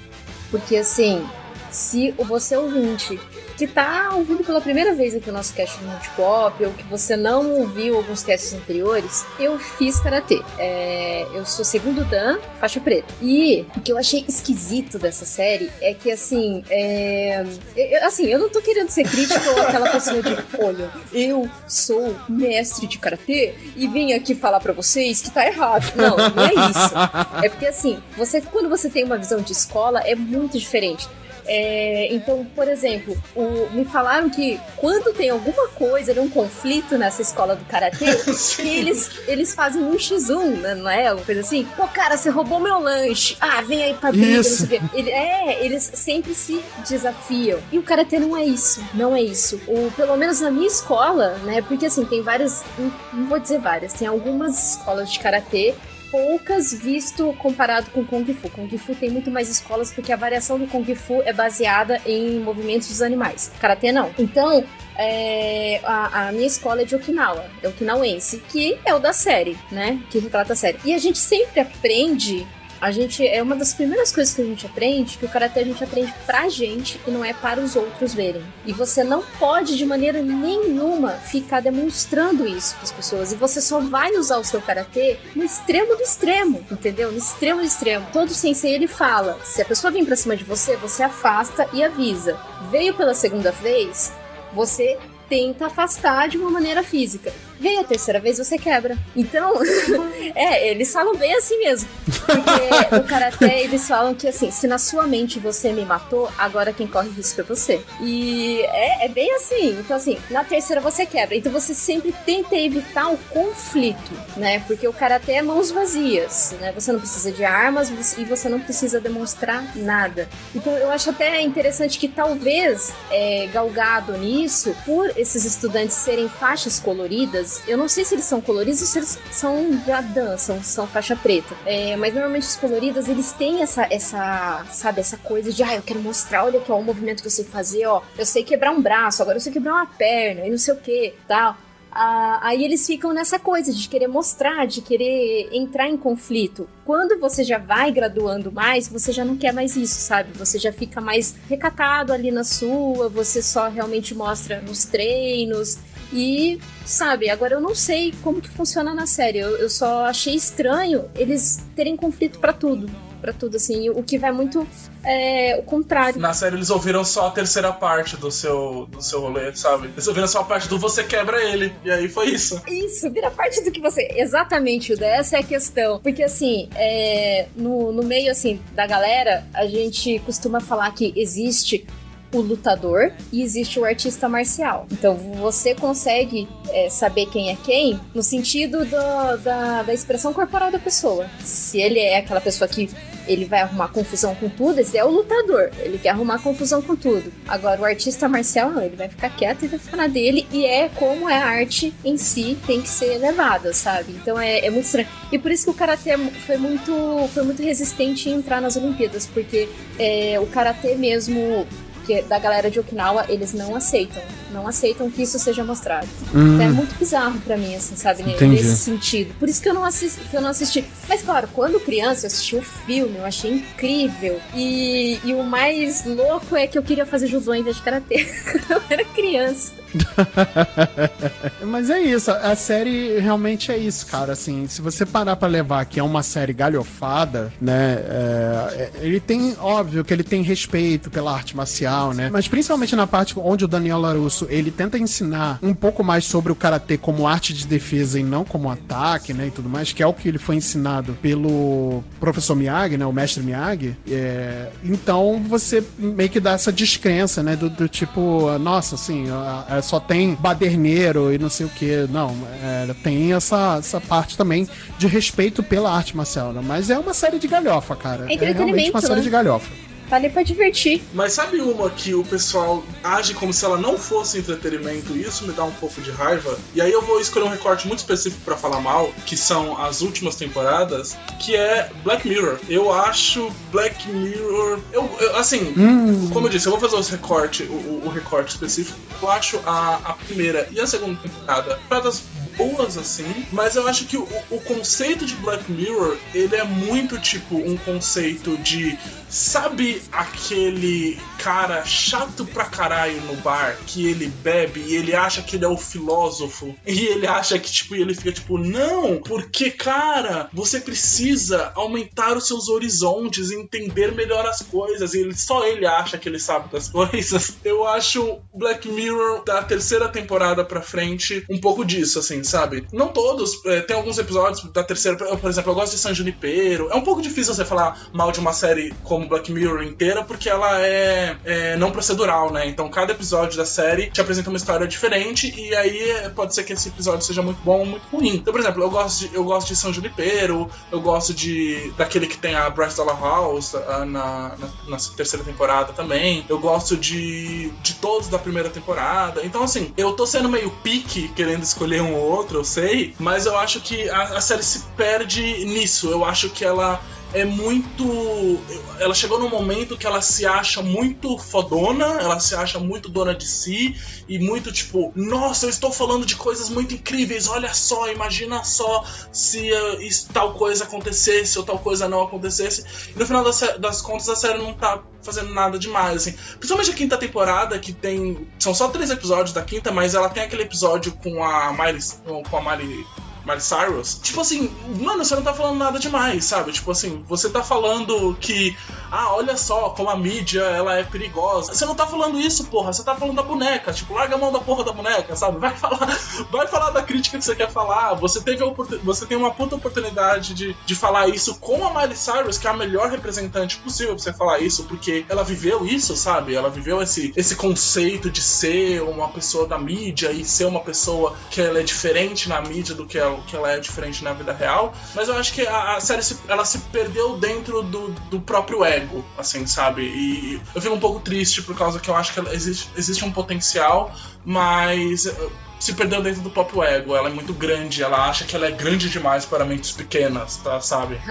Porque assim, se o você ouvinte que tá ouvindo pela primeira vez aqui o nosso cast do Multipop, ou que você não ouviu alguns casts anteriores, eu fiz karatê. É, eu sou segundo Dan, faixa preta. E o que eu achei esquisito dessa série é que assim, é, eu- assim, eu não tô querendo ser crítica ou aquela pessoa de, olha, eu sou mestre de karatê e vim aqui falar pra vocês que tá errado. Não, não é isso. É porque assim, você quando você tem uma visão de escola é muito diferente. É, então, por exemplo, o- me falaram que quando tem alguma coisa, um conflito nessa escola do karatê, que eles, eles fazem um x1, né, não é? Uma coisa assim. Pô, cara, você roubou meu lanche. Ah, vem aí pra briga, Isso. não sei o quê. Ele- é, eles sempre se desafiam. E o karatê não é isso. Não é isso. O, pelo menos na minha escola, né? Porque assim, tem várias. Não, não vou dizer várias, tem algumas escolas de karatê poucas visto comparado com Kung Fu. Kung Fu tem muito mais escolas porque a variação do Kung Fu é baseada em movimentos dos animais. Karatê não. Então, é, a, a minha escola é de Okinawa, é okinauense, que é o da série, né? Que retrata a série. E a gente sempre aprende. A gente é uma das primeiras coisas que a gente aprende, que o karatê a gente aprende pra gente e não é para os outros verem. E você não pode de maneira nenhuma ficar demonstrando isso para as pessoas. E você só vai usar o seu karatê no extremo do extremo, entendeu? No extremo do extremo. Todo sensei ele fala: se a pessoa vem pra cima de você, você afasta e avisa. Veio pela segunda vez, você tenta afastar de uma maneira física. Veio a terceira vez, você quebra. Então, é, eles falam bem assim mesmo. Porque no karatê eles falam que assim, se na sua mente você me matou, agora quem corre risco é você. E é, é bem assim. Então, assim, na terceira você quebra. Então você sempre tenta evitar o conflito, né? Porque o karatê é mãos vazias, né? Você não precisa de armas e você não precisa demonstrar nada. Então eu acho até interessante que talvez é, galgado nisso, por esses estudantes serem faixas coloridas, eu não sei se eles são coloridos ou se eles são da dança, são faixa preta. É, mas normalmente os coloridos, eles têm essa, essa, sabe, essa coisa de, ah, eu quero mostrar, olha aqui, ó, o movimento que eu sei fazer, ó, eu sei quebrar um braço, agora eu sei quebrar uma perna, e não sei o que, tal. ah, aí eles ficam nessa coisa de querer mostrar, de querer entrar em conflito. Quando você já vai graduando mais, você já não quer mais isso, sabe? Você já fica mais recatado ali na sua, você só realmente mostra nos treinos. E, sabe, agora eu não sei como que funciona na série. Eu, eu só achei estranho eles terem conflito para tudo para tudo, assim. O que vai muito é, o contrário. Na série eles ouviram só a terceira parte do seu, do seu rolê, sabe? Eles ouviram só a parte do você quebra ele. E aí foi isso. Isso, vira parte do que você. Exatamente, Uda. Essa é a questão. Porque assim, é, no, no meio assim da galera, a gente costuma falar que existe o lutador e existe o artista marcial. Então você consegue é, saber quem é quem no sentido do, da, da expressão corporal da pessoa. Se ele é aquela pessoa que ele vai arrumar confusão com tudo, esse é o lutador. Ele quer arrumar confusão com tudo. Agora, o artista marcial, não, ele vai ficar quieto e vai ficar na dele. E é como é a arte em si tem que ser levada, sabe? Então é, é muito estranho. E por isso que o karatê foi muito, foi muito resistente em entrar nas Olimpíadas, porque é, o karatê mesmo porque da galera de Okinawa, eles não aceitam. Não aceitam que isso seja mostrado. Hum. Então é muito bizarro para mim, assim, sabe? Entendi. Nesse sentido. Por isso que eu não assisti, que eu não assisti. Mas claro, quando criança eu assisti o filme, eu achei incrível. E, e o mais louco é que eu queria fazer judô em vez de karatê. eu era criança. Mas é isso, a série realmente é isso, cara. Assim, se você parar para levar que é uma série galhofada, né? É, ele tem, óbvio que ele tem respeito pela arte marcial, né? Mas principalmente na parte onde o Daniel Larusso ele tenta ensinar um pouco mais sobre o karatê como arte de defesa e não como ataque, né? E tudo mais, que é o que ele foi ensinado pelo professor Miyagi, né? O mestre Miyagi. É, então você meio que dá essa descrença, né? Do, do tipo, nossa, assim, a só tem baderneiro e não sei o que. Não, é, tem essa, essa parte também de respeito pela arte marcial. Né? Mas é uma série de galhofa, cara. É, é realmente uma série né? de galhofa. Tá ali pra divertir. Mas sabe uma que o pessoal age como se ela não fosse entretenimento e isso me dá um pouco de raiva? E aí eu vou escolher um recorte muito específico para falar mal, que são as últimas temporadas, que é Black Mirror. Eu acho Black Mirror. Eu, eu assim, hum. como eu disse, eu vou fazer os recorte, o, o recorte específico. Eu acho a, a primeira e a segunda temporada das boas assim, mas eu acho que o, o conceito de Black Mirror ele é muito tipo um conceito de Sabe aquele cara chato pra caralho no bar que ele bebe e ele acha que ele é o filósofo e ele acha que, tipo, ele fica tipo, não, porque, cara, você precisa aumentar os seus horizontes, entender melhor as coisas e ele, só ele acha que ele sabe das coisas. Eu acho Black Mirror da terceira temporada pra frente um pouco disso, assim, sabe? Não todos, é, tem alguns episódios da terceira, por exemplo, eu gosto de San Junipero. É um pouco difícil você falar mal de uma série como como Black Mirror inteira, porque ela é, é, não procedural, né? Então cada episódio da série te apresenta uma história diferente e aí pode ser que esse episódio seja muito bom ou muito ruim. Então, por exemplo, eu gosto de, eu gosto de São Junipero, eu gosto de daquele que tem a Bryce Dallas House na, na, na, terceira temporada também. Eu gosto de, de todos da primeira temporada. Então, assim, eu tô sendo meio pique querendo escolher um ou outro, eu sei, mas eu acho que a, a série se perde nisso. Eu acho que ela é muito. Ela chegou num momento que ela se acha muito fodona, ela se acha muito dona de si e muito tipo, nossa, eu estou falando de coisas muito incríveis, olha só, imagina só se uh, tal coisa acontecesse ou tal coisa não acontecesse. E no final das, das contas a série não tá fazendo nada demais, assim. Principalmente a quinta temporada, que tem. São só três episódios da quinta, mas ela tem aquele episódio com a Miley. com a Miley Miley Cyrus, tipo assim, mano, você não tá falando nada demais, sabe? Tipo assim, você tá falando que, ah, olha só como a mídia ela é perigosa. Você não tá falando isso, porra, você tá falando da boneca, tipo, larga a mão da porra da boneca, sabe? Vai falar, vai falar da crítica que você quer falar. Você teve você tem uma puta oportunidade de, de falar isso com a Miley Cyrus, que é a melhor representante possível pra você falar isso, porque ela viveu isso, sabe? Ela viveu esse, esse conceito de ser uma pessoa da mídia e ser uma pessoa que ela é diferente na mídia do que ela que ela é diferente na vida real, mas eu acho que a, a série se, ela se perdeu dentro do, do próprio ego, assim, sabe? E eu fico um pouco triste por causa que eu acho que existe, existe um potencial, mas eh, se perdeu dentro do próprio ego. Ela é muito grande, ela acha que ela é grande demais para mentes pequenas, tá, sabe?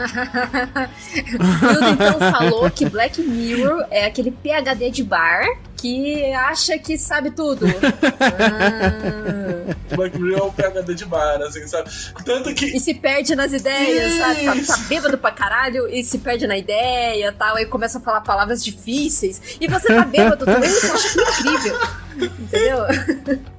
Hilda então falou que Black Mirror é aquele PHD de bar que acha que sabe tudo. ah. Black Mirror é o PHD de bar, assim, sabe? Tanto que. E se perde nas ideias, Isso. sabe? Tá, tá bêbado pra caralho e se perde na ideia tal. Aí começa a falar palavras difíceis. E você tá bêbado também, você acha que é incrível. Entendeu?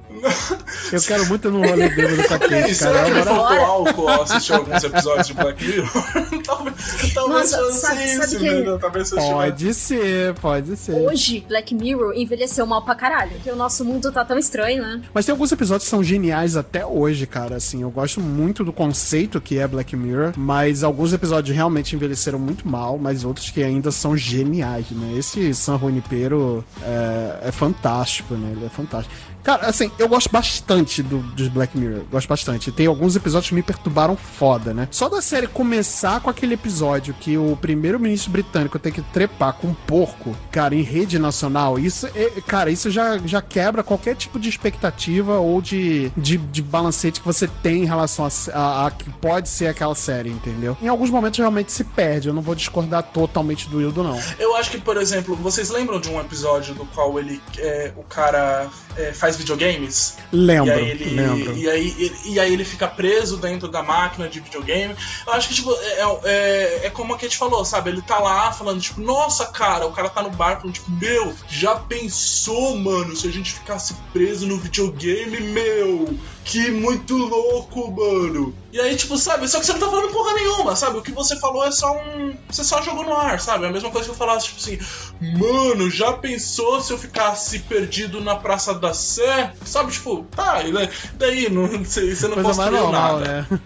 Eu quero muito no rolê dele do tapete, cara. Será que faltou álcool ao assistir alguns episódios de Black Mirror? talvez talvez Nossa, sabe, sabe que... talvez Pode ser, pode ser. Hoje, Black Mirror envelheceu mal pra caralho. Porque o nosso mundo tá tão estranho, né? Mas tem alguns episódios que são geniais até hoje, cara. Assim, eu gosto muito do conceito que é Black Mirror, mas alguns episódios realmente envelheceram muito mal, mas outros que ainda são geniais, né? Esse San Junipero é, é fantástico, né? Ele é fantástico. Cara, assim, eu gosto bastante do, dos Black Mirror. Gosto bastante. Tem alguns episódios que me perturbaram foda, né? Só da série começar com aquele episódio que o primeiro-ministro britânico tem que trepar com um porco, cara, em rede nacional, isso, é, cara, isso já, já quebra qualquer tipo de expectativa ou de, de, de balancete que você tem em relação a, a, a, que pode ser aquela série, entendeu? Em alguns momentos realmente se perde. Eu não vou discordar totalmente do Hildo, não. Eu acho que, por exemplo, vocês lembram de um episódio do qual ele, é, o cara é, faz videogames. Lembro, e aí ele, lembro. E aí, e aí ele fica preso dentro da máquina de videogame. Eu acho que, tipo, é, é, é, é como a Kate falou, sabe? Ele tá lá falando, tipo, nossa, cara, o cara tá no bar falando, tipo, meu, já pensou, mano, se a gente ficasse preso no videogame, meu? Que muito louco, mano. E aí, tipo, sabe? Só que você não tá falando porra nenhuma, sabe? O que você falou é só um. Você só jogou no ar, sabe? É a mesma coisa que eu falasse, tipo assim, mano, já pensou se eu ficasse perdido na Praça da Sé? Sabe, tipo, tá, e daí não, você, você não coisa construiu normal, nada. Né?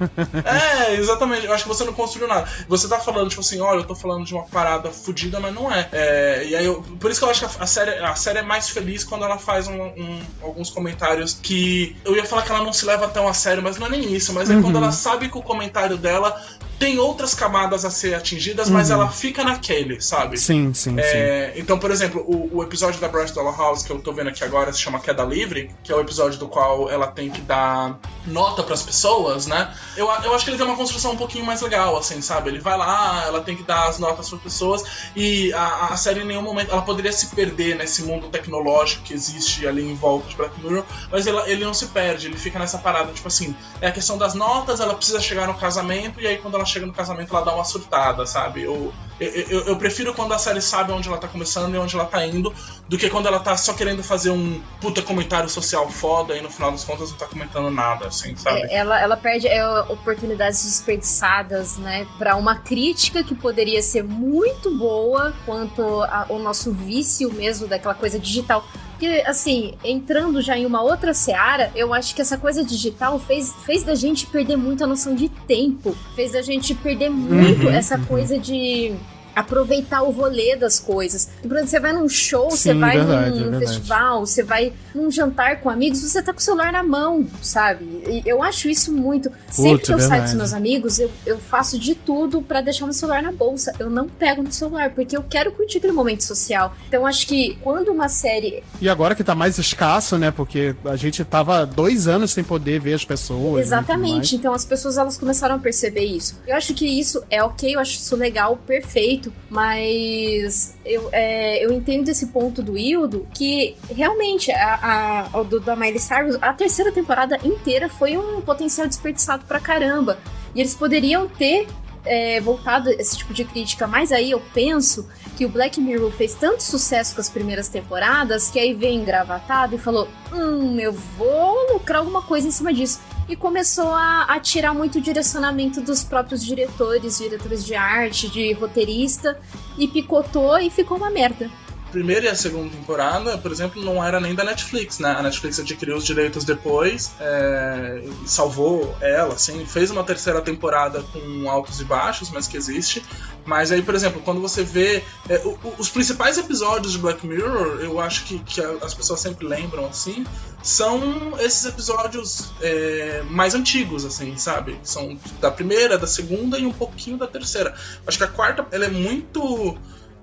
É, exatamente. Eu acho que você não construiu nada. Você tá falando, tipo assim, olha, eu tô falando de uma parada fodida, mas não é. é. E aí, eu, por isso que eu acho que a, série, a série é mais feliz quando ela faz um, um, alguns comentários que. Eu ia falar que ela não se leva tão a sério, mas não é nem isso. Mas é uhum. quando ela sabe que o comentário dela tem outras camadas a ser atingidas, uhum. mas ela fica naquele, sabe? Sim, sim, é, sim. Então, por exemplo, o, o, episódio da Bryce Dollar House que eu tô vendo aqui agora se chama Queda Livre, que é o episódio do qual ela tem que dar nota para as pessoas, né? Eu, eu acho que ele tem uma construção um pouquinho mais legal, assim, sabe? Ele vai lá, ela tem que dar as notas para pessoas e a, a série em nenhum momento ela poderia se perder nesse mundo tecnológico que existe ali em volta de Black Mirror, mas ele, ele não se perde, ele fica nessa parada, tipo assim, é a questão das notas, ela precisa chegar no casamento e aí quando ela chega no casamento ela dá uma surtada, sabe? Eu, eu, eu, prefiro quando a série sabe onde ela tá começando e onde ela tá indo, do que quando ela tá só querendo fazer um puta comentário social foda e no final das contas não tá comentando nada, assim, sabe? É, ela, ela perde é, oportunidades desperdiçadas, né? Pra uma crítica que poderia ser muito boa quanto ao nosso vício mesmo daquela coisa digital porque, assim, entrando já em uma outra seara, eu acho que essa coisa digital fez, fez da gente perder muito a noção de tempo. Fez da gente perder muito uhum, essa uhum. coisa de aproveitar o rolê das coisas. Por exemplo, você vai num show, Sim, você vai verdade, num é festival, você vai num jantar com amigos, você tá com o celular na mão, sabe? E eu acho isso muito. Sempre que eu saio com os meus amigos, eu, eu faço de tudo para deixar meu celular na bolsa. Eu não pego no celular, porque eu quero curtir aquele momento social. Então acho que quando uma série. E agora que tá mais escasso, né? Porque a gente tava dois anos sem poder ver as pessoas. Né, Exatamente. Então as pessoas elas começaram a perceber isso. Eu acho que isso é ok, eu acho isso legal, perfeito mas eu, é, eu entendo esse ponto do Hildo que realmente a, a, do, da Miley Cyrus, a terceira temporada inteira foi um potencial desperdiçado pra caramba. E eles poderiam ter é, voltado esse tipo de crítica, mas aí eu penso que o Black Mirror fez tanto sucesso com as primeiras temporadas que aí veio engravatado e falou: Hum, eu vou lucrar alguma coisa em cima disso e começou a, a tirar muito direcionamento dos próprios diretores, diretores de arte, de roteirista, e picotou e ficou uma merda primeira e a segunda temporada, por exemplo, não era nem da Netflix, né? A Netflix adquiriu os direitos depois, é, salvou ela, assim, fez uma terceira temporada com altos e baixos, mas que existe. Mas aí, por exemplo, quando você vê é, o, os principais episódios de Black Mirror, eu acho que, que as pessoas sempre lembram, assim, são esses episódios é, mais antigos, assim, sabe? São da primeira, da segunda e um pouquinho da terceira. Acho que a quarta, ela é muito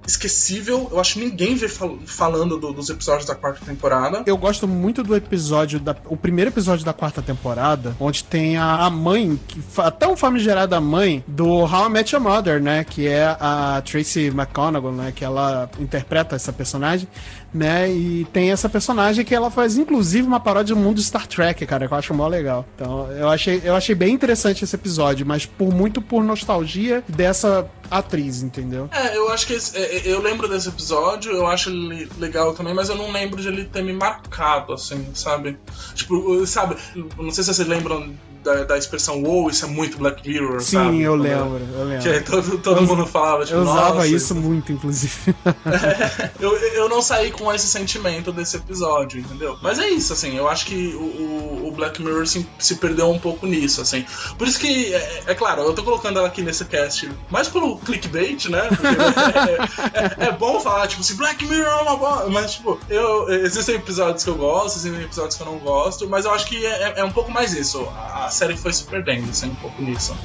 esquecível. Eu acho que ninguém vê fal falando do, dos episódios da quarta temporada. Eu gosto muito do episódio, da, o primeiro episódio da quarta temporada, onde tem a, a mãe, que, tão famigerada mãe do How I Met Your Mother, né? Que é a Tracy McConaughey, né? Que ela interpreta essa personagem né? E tem essa personagem que ela faz, inclusive, uma paródia do mundo Star Trek, cara, que eu acho mó legal. Então, eu achei, eu achei bem interessante esse episódio, mas por muito por nostalgia dessa atriz, entendeu? É, eu acho que esse, é, é, eu lembro desse episódio, eu acho ele legal também, mas eu não lembro de ele ter me marcado, assim, sabe? Tipo, sabe, não sei se vocês lembram da, da expressão wow, isso é muito Black Mirror, Sim, sabe? eu lembro, eu lembro. Que todo, todo mundo falava, tipo, Eu usava isso muito, inclusive. É, eu, eu não saí com esse sentimento desse episódio, entendeu? Mas é isso, assim, eu acho que o, o Black Mirror se, se, perdeu um pouco nisso, assim. Por isso que, é, é, claro, eu tô colocando ela aqui nesse cast mais pelo clickbait, né? É, é, é, bom falar, tipo, se Black Mirror é uma boa. Mas, tipo, eu, existem episódios que eu gosto, existem episódios que eu não gosto, mas eu acho que é, é um pouco mais isso. A série foi se perdendo, assim, um pouco nisso.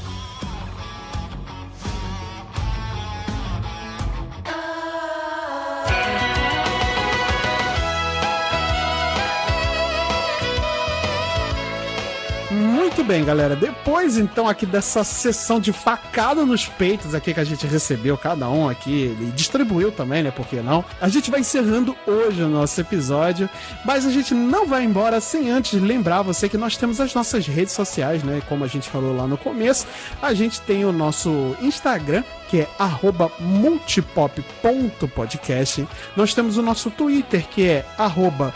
Muito bem, galera. Depois, então, aqui dessa sessão de facada nos peitos aqui que a gente recebeu, cada um aqui, e distribuiu também, né? Por que não? A gente vai encerrando hoje o nosso episódio, mas a gente não vai embora sem antes lembrar você que nós temos as nossas redes sociais, né? Como a gente falou lá no começo, a gente tem o nosso Instagram, que é multipop.podcast. Nós temos o nosso Twitter, que é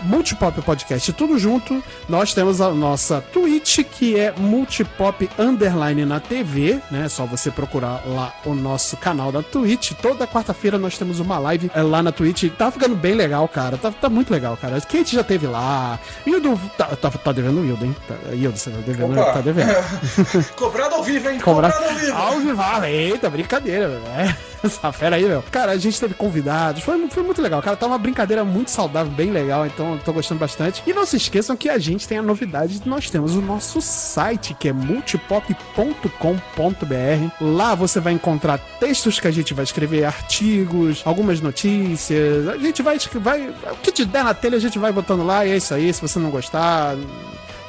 multipoppodcast, tudo junto. Nós temos a nossa Twitch, que é multipop underline na TV, né? É só você procurar lá o nosso canal da Twitch. Toda quarta-feira nós temos uma live é, lá na Twitch. Tá ficando bem legal, cara. Tá, tá muito legal, cara. Kate já teve lá. Hildo tá, tá, tá devendo o Hildo, hein? Tá, Hildo, você tá devendo, Opa. tá devendo. Cobrado ao vivo, hein? Cobrado, Cobrado ao vivo. Ao vivo. Eita, brincadeira. É, essa fera aí, meu. Cara, a gente teve convidados, foi, foi muito legal. Cara, tá uma brincadeira muito saudável, bem legal, então tô gostando bastante. E não se esqueçam que a gente tem a novidade, nós temos o nosso site, que é multipop.com.br. Lá você vai encontrar textos que a gente vai escrever, artigos, algumas notícias. A gente vai, vai o que te der na telha, a gente vai botando lá e é isso aí. Se você não gostar,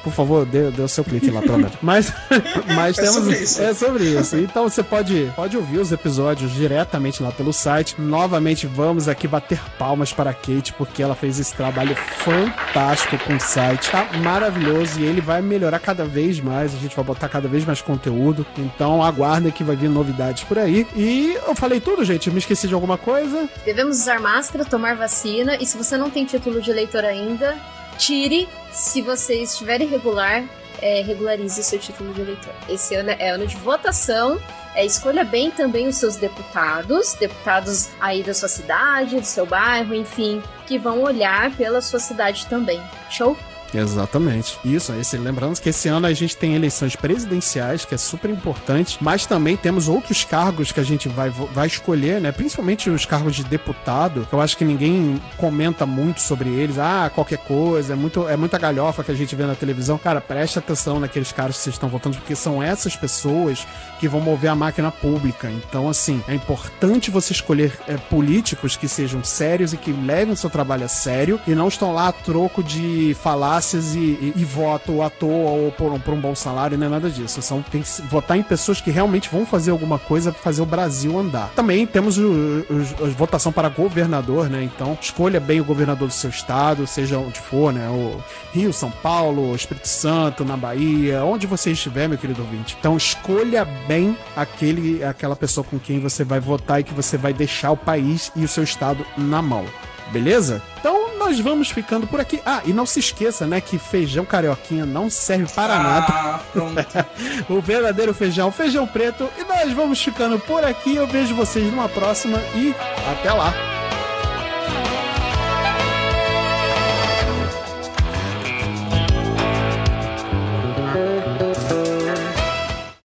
por favor, dê, dê o seu clique lá, pelo menos. Mas, mas é temos. Sobre isso. É sobre isso. Então você pode, pode ouvir os episódios diretamente lá pelo site. Novamente, vamos aqui bater palmas para a Kate, porque ela fez esse trabalho fantástico com o site. Tá maravilhoso e ele vai melhorar cada vez mais. A gente vai botar cada vez mais conteúdo. Então aguardem que vai vir novidades por aí. E eu falei tudo, gente. Eu me esqueci de alguma coisa? Devemos usar máscara, tomar vacina. E se você não tem título de eleitor ainda, tire. Se você estiver irregular, é, regularize seu título de eleitor. Esse ano é ano de votação. É, escolha bem também os seus deputados, deputados aí da sua cidade, do seu bairro, enfim, que vão olhar pela sua cidade também. Show? Exatamente. Isso, esse, lembrando que esse ano a gente tem eleições presidenciais, que é super importante, mas também temos outros cargos que a gente vai, vai escolher, né? Principalmente os cargos de deputado, que eu acho que ninguém comenta muito sobre eles. Ah, qualquer coisa, é, muito, é muita galhofa que a gente vê na televisão. Cara, preste atenção naqueles caras que vocês estão votando, porque são essas pessoas que vão mover a máquina pública. Então, assim, é importante você escolher é, políticos que sejam sérios e que levem o seu trabalho a sério e não estão lá a troco de falar e, e, e voto à toa ou por um, por um bom salário, não é nada disso. São, tem que votar em pessoas que realmente vão fazer alguma coisa para fazer o Brasil andar. Também temos a votação para governador, né? Então, escolha bem o governador do seu estado, seja onde for, né? O Rio, São Paulo, Espírito Santo, na Bahia, onde você estiver, meu querido ouvinte. Então, escolha bem aquele, aquela pessoa com quem você vai votar e que você vai deixar o país e o seu estado na mão. Beleza? Então nós vamos ficando por aqui. Ah, e não se esqueça, né, que feijão carioquinha não serve para ah, nada. o verdadeiro feijão, feijão preto. E nós vamos ficando por aqui. Eu vejo vocês numa próxima e até lá.